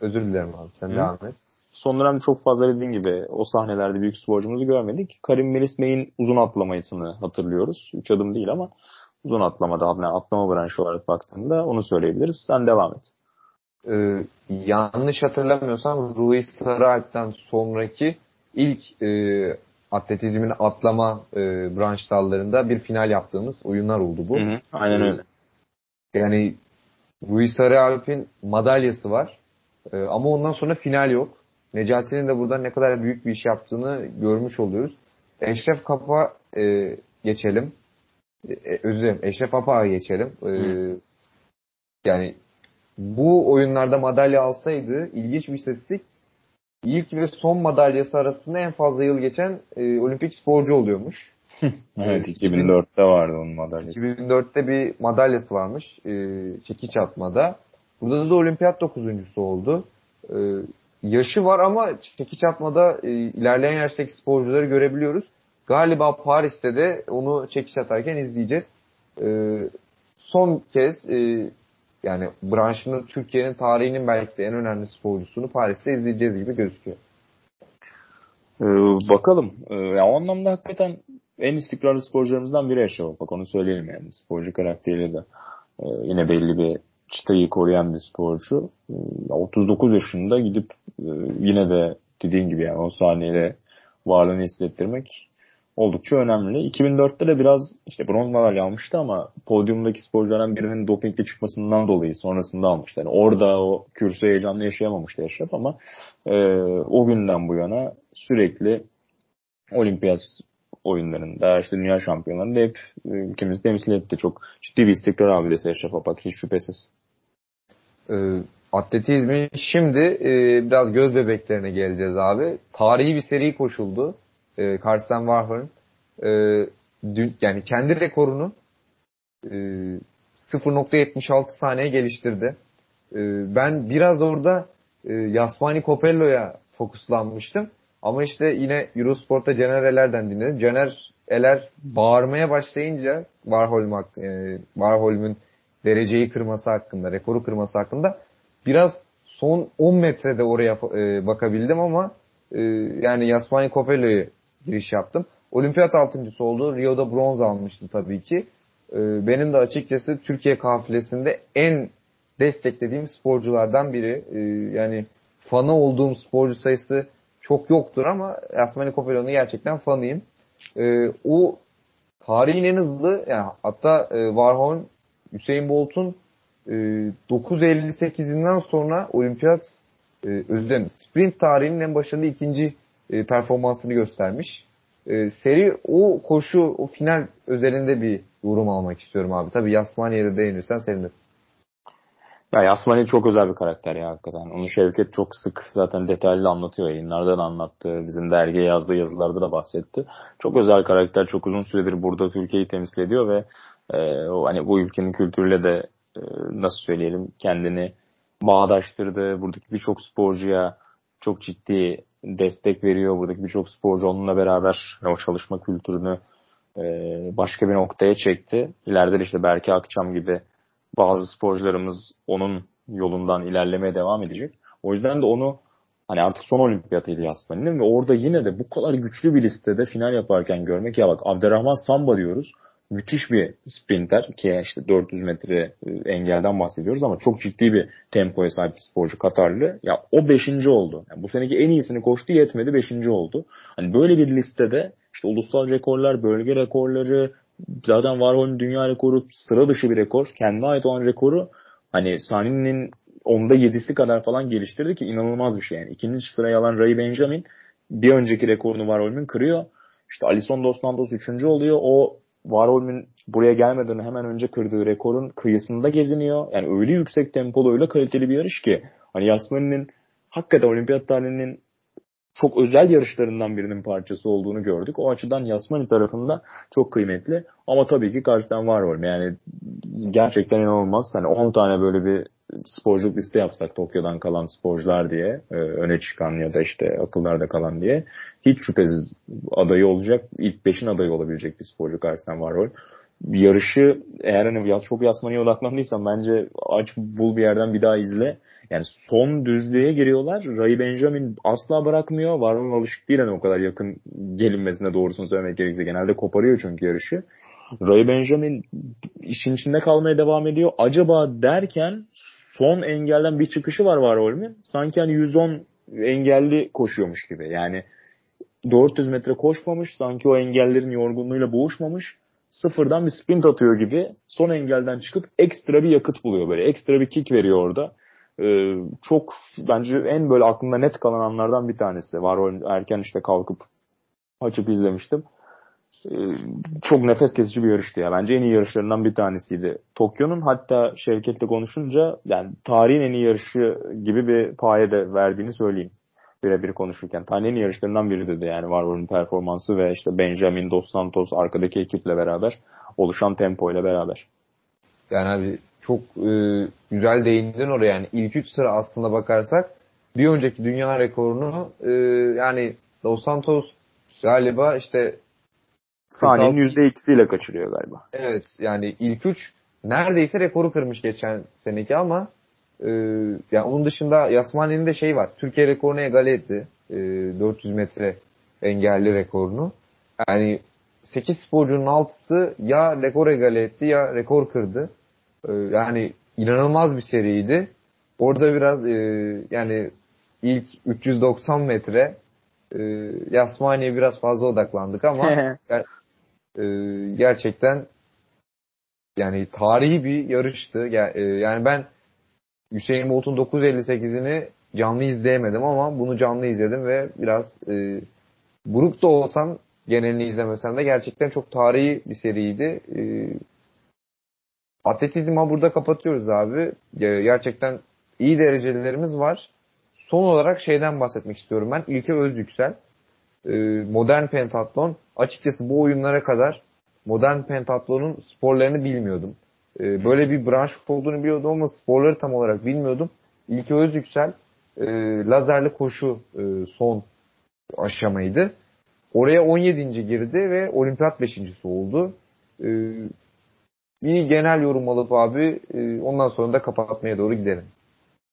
özür dilerim abi sen Hı? devam et. Son dönemde çok fazla dediğin gibi o sahnelerde büyük sporcumuzu görmedik. Karim Melis Bey'in uzun atlamayısını hatırlıyoruz. Üç adım değil ama uzun atlamada atlama branşı olarak baktığında onu söyleyebiliriz. Sen devam et. Ee, yanlış hatırlamıyorsam Rui Sarıalp'ten sonraki ilk e, atletizmin atlama e, branş dallarında bir final yaptığımız oyunlar oldu bu. Hı hı, aynen öyle. Yani Rui Sarıalp'in madalyası var. E, ama ondan sonra final yok. Necati'nin de burada ne kadar büyük bir iş yaptığını görmüş oluyoruz. Eşref Kap'a e, geçelim. E, e, özür dilerim Eşref Apak'a geçelim. E, yani bu oyunlarda madalya alsaydı ilginç bir istatistik ilk ve son madalyası arasında en fazla yıl geçen e, olimpik sporcu oluyormuş. evet 2004'te vardı onun madalyası. 2004'te bir madalyası varmış e, çekiç atmada. Burada da olimpiyat dokuzuncusu oldu. E, yaşı var ama çekiç atmada e, ilerleyen yaştaki sporcuları görebiliyoruz. Galiba Paris'te de onu çekiş atarken izleyeceğiz. Ee, son kez e, yani branşının Türkiye'nin tarihinin belki de en önemli sporcusunu Paris'te izleyeceğiz gibi gözüküyor. Ee, bakalım. Ee, ya o anlamda hakikaten en istikrarlı sporcularımızdan biri Eşref Bak onu söyleyelim yani. Sporcu karakteriyle de e, yine belli bir çıtayı koruyan bir sporcu. E, 39 yaşında gidip e, yine de dediğin gibi yani o saniyede varlığını hissettirmek oldukça önemli. 2004'te de biraz işte bronz madalya almıştı ama podyumdaki sporculardan birinin dopingli çıkmasından dolayı sonrasında almıştı. Yani orada o kürsü heyecanlı yaşayamamıştı Eşref ama e, o günden bu yana sürekli olimpiyat oyunlarında, işte dünya şampiyonlarında hep e, ülkemizi temsil etti. Çok ciddi bir istikrar abidesi Eşref Apak hiç şüphesiz. Ee, atletizmi şimdi e, biraz göz bebeklerine geleceğiz abi. Tarihi bir seri koşuldu. E, Karsten Warholm e, dün, yani kendi rekorunu e, 0.76 saniye geliştirdi. E, ben biraz orada e, Yasmani Copello'ya fokuslanmıştım. Ama işte yine Eurosport'ta Caner Eler'den dinledim. Caner Eler bağırmaya başlayınca Warholm, e, Warholm'ün dereceyi kırması hakkında, rekoru kırması hakkında biraz son 10 metrede oraya e, bakabildim ama e, yani Yasmani Copello'yu giriş yaptım. Olimpiyat altıncısı oldu. Rio'da bronz almıştı tabii ki. E, benim de açıkçası Türkiye kafilesinde en desteklediğim sporculardan biri. E, yani fanı olduğum sporcu sayısı çok yoktur ama Yasmani Copello'nun gerçekten fanıyım. E, o tarihin en hızlı yani hatta e, Warholm Hüseyin Bolt'un e, 9.58'inden sonra olimpiyat e, özür sprint tarihinin en başarılı ikinci e, performansını göstermiş. E, seri o koşu o final özelinde bir yorum almak istiyorum abi. Tabii Yasmani'ye de değinirsen sevinirim. Ya Yasmani çok özel bir karakter ya hakikaten. Onu Şevket çok sık zaten detaylı anlatıyor. Yayınlardan anlattı. Bizim dergiye yazdığı yazılarda da bahsetti. Çok özel karakter. Çok uzun süredir burada Türkiye'yi temsil ediyor ve e, o, hani bu ülkenin kültürüyle de e, nasıl söyleyelim kendini bağdaştırdı. Buradaki birçok sporcuya çok ciddi destek veriyor. Buradaki birçok sporcu onunla beraber o çalışma kültürünü e, başka bir noktaya çekti. İleride de işte Berke Akçam gibi bazı sporcularımız onun yolundan ilerlemeye devam edecek. O yüzden de onu hani artık son olimpiyatıydı Yasmani'nin ve orada yine de bu kadar güçlü bir listede final yaparken görmek ya bak Abdurrahman Samba diyoruz. Müthiş bir sprinter ki işte 400 metre e, engelden bahsediyoruz ama çok ciddi bir tempoya sahip bir sporcu Katarlı. Ya o 5. oldu. Yani bu seneki en iyisini koştu yetmedi 5. oldu. Hani böyle bir listede işte ulusal rekorlar, bölge rekorları, zaten Warhol'un dünya rekoru sıra dışı bir rekor. Kendine ait olan rekoru hani Sani'nin onda yedisi kadar falan geliştirdi ki inanılmaz bir şey yani. İkinci sıraya alan Ray Benjamin bir önceki rekorunu Warhol'un kırıyor. İşte Alison Dos Santos üçüncü oluyor. O Warhol'un buraya gelmeden hemen önce kırdığı rekorun kıyısında geziniyor. Yani öyle yüksek tempolu, öyle kaliteli bir yarış ki hani Yasmani'nin hakikaten olimpiyat tarihinin çok özel yarışlarından birinin parçası olduğunu gördük. O açıdan Yasmani tarafında çok kıymetli. Ama tabii ki karşıdan var var. Yani gerçekten inanılmaz. Hani 10 tane böyle bir sporculuk liste yapsak Tokyo'dan kalan sporcular diye e, öne çıkan ya da işte akıllarda kalan diye hiç şüphesiz adayı olacak. ilk 5'in adayı olabilecek bir sporcu karşıdan var rol. Yarışı eğer hani yaz, çok Yasmani'ye odaklandıysan bence aç bul bir yerden bir daha izle yani son düzlüğe giriyorlar. Ray Benjamin asla bırakmıyor. Varun alışık değil hani o kadar yakın gelinmesine doğrusunu söylemek gerekirse. Genelde koparıyor çünkü yarışı. Ray Benjamin işin içinde kalmaya devam ediyor. Acaba derken son engelden bir çıkışı var Varolmi. Sanki hani 110 engelli koşuyormuş gibi. Yani 400 metre koşmamış. Sanki o engellerin yorgunluğuyla boğuşmamış. Sıfırdan bir sprint atıyor gibi. Son engelden çıkıp ekstra bir yakıt buluyor böyle. Ekstra bir kick veriyor orada. Ee, çok bence en böyle aklımda net kalan anlardan bir tanesi. Var erken işte kalkıp açıp izlemiştim. Ee, çok nefes kesici bir yarıştı ya. Bence en iyi yarışlarından bir tanesiydi. Tokyo'nun hatta Şevket'le konuşunca yani tarihin en iyi yarışı gibi bir paye de verdiğini söyleyeyim. Birebir konuşurken. Tarihin en iyi yarışlarından biri dedi yani Warhol'un performansı ve işte Benjamin Dos Santos arkadaki ekiple beraber oluşan tempo ile beraber. Yani abi çok e, güzel değindin oraya. Yani ilk üç sıra aslında bakarsak bir önceki dünya rekorunu e, yani Dos Santos galiba işte saniyenin yüzde ikisiyle kaçırıyor galiba. Evet yani ilk üç neredeyse rekoru kırmış geçen seneki ama e, yani onun dışında Yasmani'nin de şey var. Türkiye rekorunu egale etti. E, 400 metre engelli rekorunu. Yani 8 sporcunun altısı ya rekor egale etti ya rekor kırdı. Ee, yani inanılmaz bir seriydi. Orada biraz e, yani ilk 390 metre e, Yasmani'ye biraz fazla odaklandık ama ger, e, gerçekten yani tarihi bir yarıştı. E, yani ben Hüseyin Bolt'un 9.58'ini canlı izleyemedim ama bunu canlı izledim ve biraz e, buruk da olsam genelini izlemesem de gerçekten çok tarihi bir seriydi. E, atletizma burada kapatıyoruz abi. Gerçekten iyi derecelerimiz var. Son olarak şeyden bahsetmek istiyorum ben. İlke Özyüksel. E, modern pentatlon. Açıkçası bu oyunlara kadar modern pentatlonun sporlarını bilmiyordum. E, böyle bir branş olduğunu biliyordum ama sporları tam olarak bilmiyordum. İlke Özyüksel e, lazerli koşu son aşamaydı. Oraya 17. girdi ve olimpiyat 5.si oldu. Bir genel yorum alıp abi ondan sonra da kapatmaya doğru gidelim.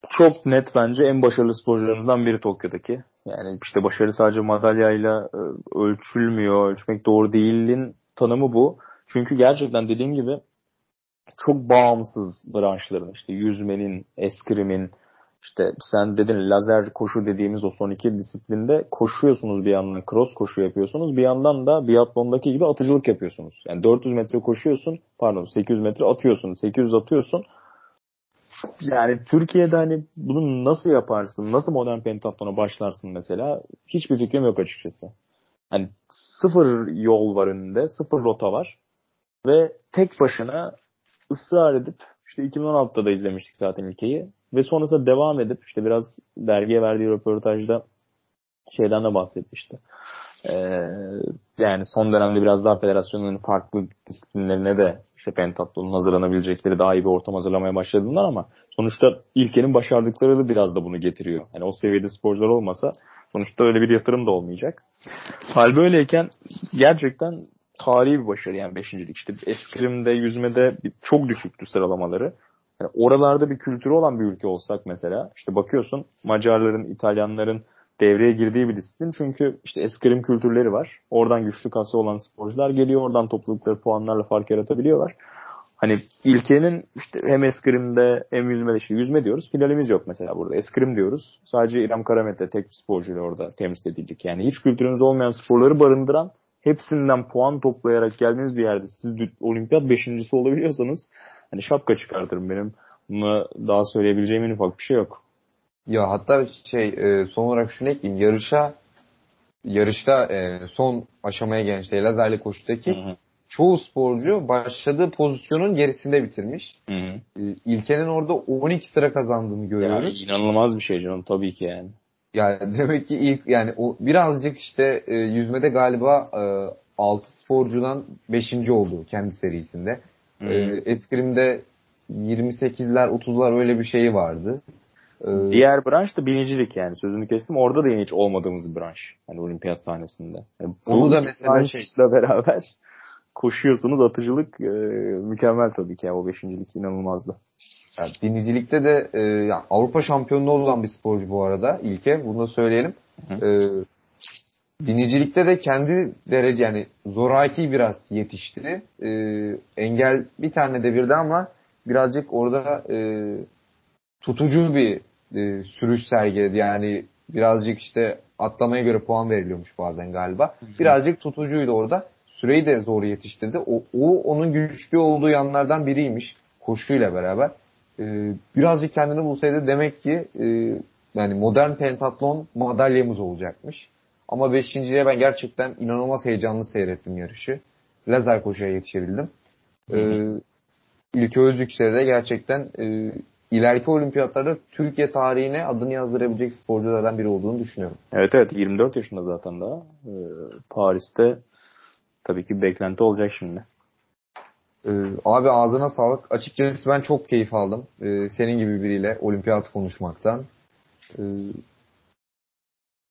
Çok net bence en başarılı sporcularımızdan biri Tokyo'daki. Yani işte başarı sadece madalyayla e, ölçülmüyor, ölçmek doğru değilin tanımı bu. Çünkü gerçekten dediğim gibi çok bağımsız branşların işte yüzmenin, eskrimin, işte sen dedin lazer koşu dediğimiz o son iki disiplinde koşuyorsunuz bir yandan cross koşu yapıyorsunuz bir yandan da biatlondaki gibi atıcılık yapıyorsunuz. Yani 400 metre koşuyorsun pardon 800 metre atıyorsun 800 atıyorsun. Yani Türkiye'de hani bunu nasıl yaparsın nasıl modern pentatlona başlarsın mesela hiçbir fikrim yok açıkçası. Hani sıfır yol var önünde sıfır rota var ve tek başına ısrar edip işte 2016'da da izlemiştik zaten ülkeyi ve sonrasında devam edip işte biraz dergiye verdiği röportajda şeyden de bahsetmişti. Ee, yani son dönemde biraz daha federasyonun farklı disiplinlerine de işte pentatlonun hazırlanabilecekleri daha iyi bir ortam hazırlamaya başladığından ama sonuçta ilkenin başardıkları da biraz da bunu getiriyor. Yani o seviyede sporcular olmasa sonuçta öyle bir yatırım da olmayacak. Hal böyleyken gerçekten tarihi bir başarı yani beşincilik. İşte eskrimde, yüzmede çok düşüktü sıralamaları. Yani oralarda bir kültürü olan bir ülke olsak mesela işte bakıyorsun Macarların, İtalyanların devreye girdiği bir disiplin. Çünkü işte eskrim kültürleri var. Oradan güçlü kası olan sporcular geliyor. Oradan toplulukları puanlarla fark yaratabiliyorlar. Hani ilkenin işte hem eskrimde hem yüzmede işte yüzme diyoruz. Finalimiz yok mesela burada. Eskrim diyoruz. Sadece İrem Karamet'le tek bir sporcuyla orada temsil edildik. Yani hiç kültürünüz olmayan sporları barındıran hepsinden puan toplayarak geldiğiniz bir yerde siz olimpiyat beşincisi olabiliyorsanız hani şapka çıkartırım benim. Buna daha söyleyebileceğim en ufak bir şey yok. Ya hatta şey e, son olarak şunu ekleyeyim. Yarışa yarışta e, son aşamaya gelen işte lazerli koşudaki hı hı. çoğu sporcu başladığı pozisyonun gerisinde bitirmiş. Hı hı. E, İlkenin orada 12 sıra kazandığını görüyoruz. Ya, inanılmaz bir şey canım tabii ki yani. Yani demek ki ilk yani o birazcık işte e, yüzmede galiba e, 6 sporcudan 5. oldu kendi serisinde. E, eskrimde 28'ler 30'lar öyle bir şeyi vardı. Ee, Diğer branş da binicilik yani sözünü kestim. Orada da hiç olmadığımız bir branş. Hani olimpiyat sahnesinde. Yani Onu da mesela şey. beraber koşuyorsunuz. Atıcılık e, mükemmel tabii ki. Yani o beşincilik inanılmazdı. Yani binicilikte de e, yani Avrupa şampiyonluğu olan bir sporcu bu arada ilke. Bunu da söyleyelim. Hı. E, binicilikte de kendi derece yani zoraki biraz yetişti. E, engel bir tane devirdi ama birazcık orada e, tutucu bir e, sürüş sergiledi. Yani birazcık işte atlamaya göre puan veriliyormuş bazen galiba. Birazcık tutucuydu orada. Süreyi de zor yetiştirdi. O, o onun güçlü olduğu yanlardan biriymiş koşuyla beraber. E, birazcık kendini bulsaydı demek ki e, yani modern pentatlon madalyamız olacakmış. Ama beşinciye ben gerçekten inanılmaz heyecanlı seyrettim yarışı. Lazer koşuya yetişebildim. Ee, İlke Özyüksel'e de gerçekten e, ileriki olimpiyatlarda Türkiye tarihine adını yazdırabilecek sporculardan biri olduğunu düşünüyorum. Evet evet 24 yaşında zaten daha. Ee, Paris'te tabii ki beklenti olacak şimdi. Ee, abi ağzına sağlık. Açıkçası ben çok keyif aldım. Ee, senin gibi biriyle olimpiyat konuşmaktan. Ee,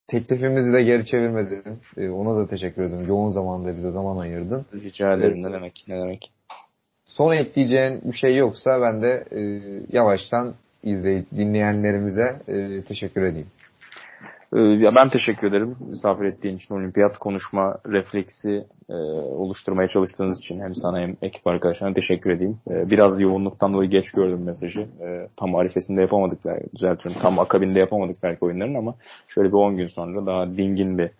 teklifimizi de geri çevirmedin. Ee, ona da teşekkür ederim. Yoğun zamanda bize zaman ayırdın. Rica ederim. Ne demek? Ne demek? Son ekleyeceğin bir şey yoksa ben de e, yavaştan izleyip dinleyenlerimize e, teşekkür edeyim. Ee, ya ben teşekkür ederim misafir ettiğin için olimpiyat konuşma refleksi e, oluşturmaya çalıştığınız için hem sana hem ekip arkadaşlarına teşekkür edeyim. E, biraz yoğunluktan dolayı geç gördüm mesajı. E, tam arifesinde yapamadık belki düzeltiyorum. Tam akabinde yapamadık belki oyunların ama şöyle bir 10 gün sonra daha dingin bir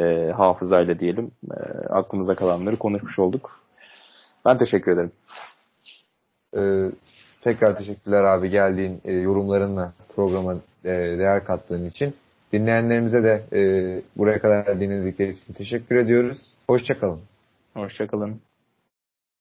e, hafızayla diyelim e, aklımızda kalanları konuşmuş olduk. Ben teşekkür ederim. Ee, tekrar teşekkürler abi geldiğin e, yorumlarınla programa e, değer kattığın için. Dinleyenlerimize de e, buraya kadar dinledikleri için teşekkür ediyoruz. Hoşçakalın. Hoşçakalın.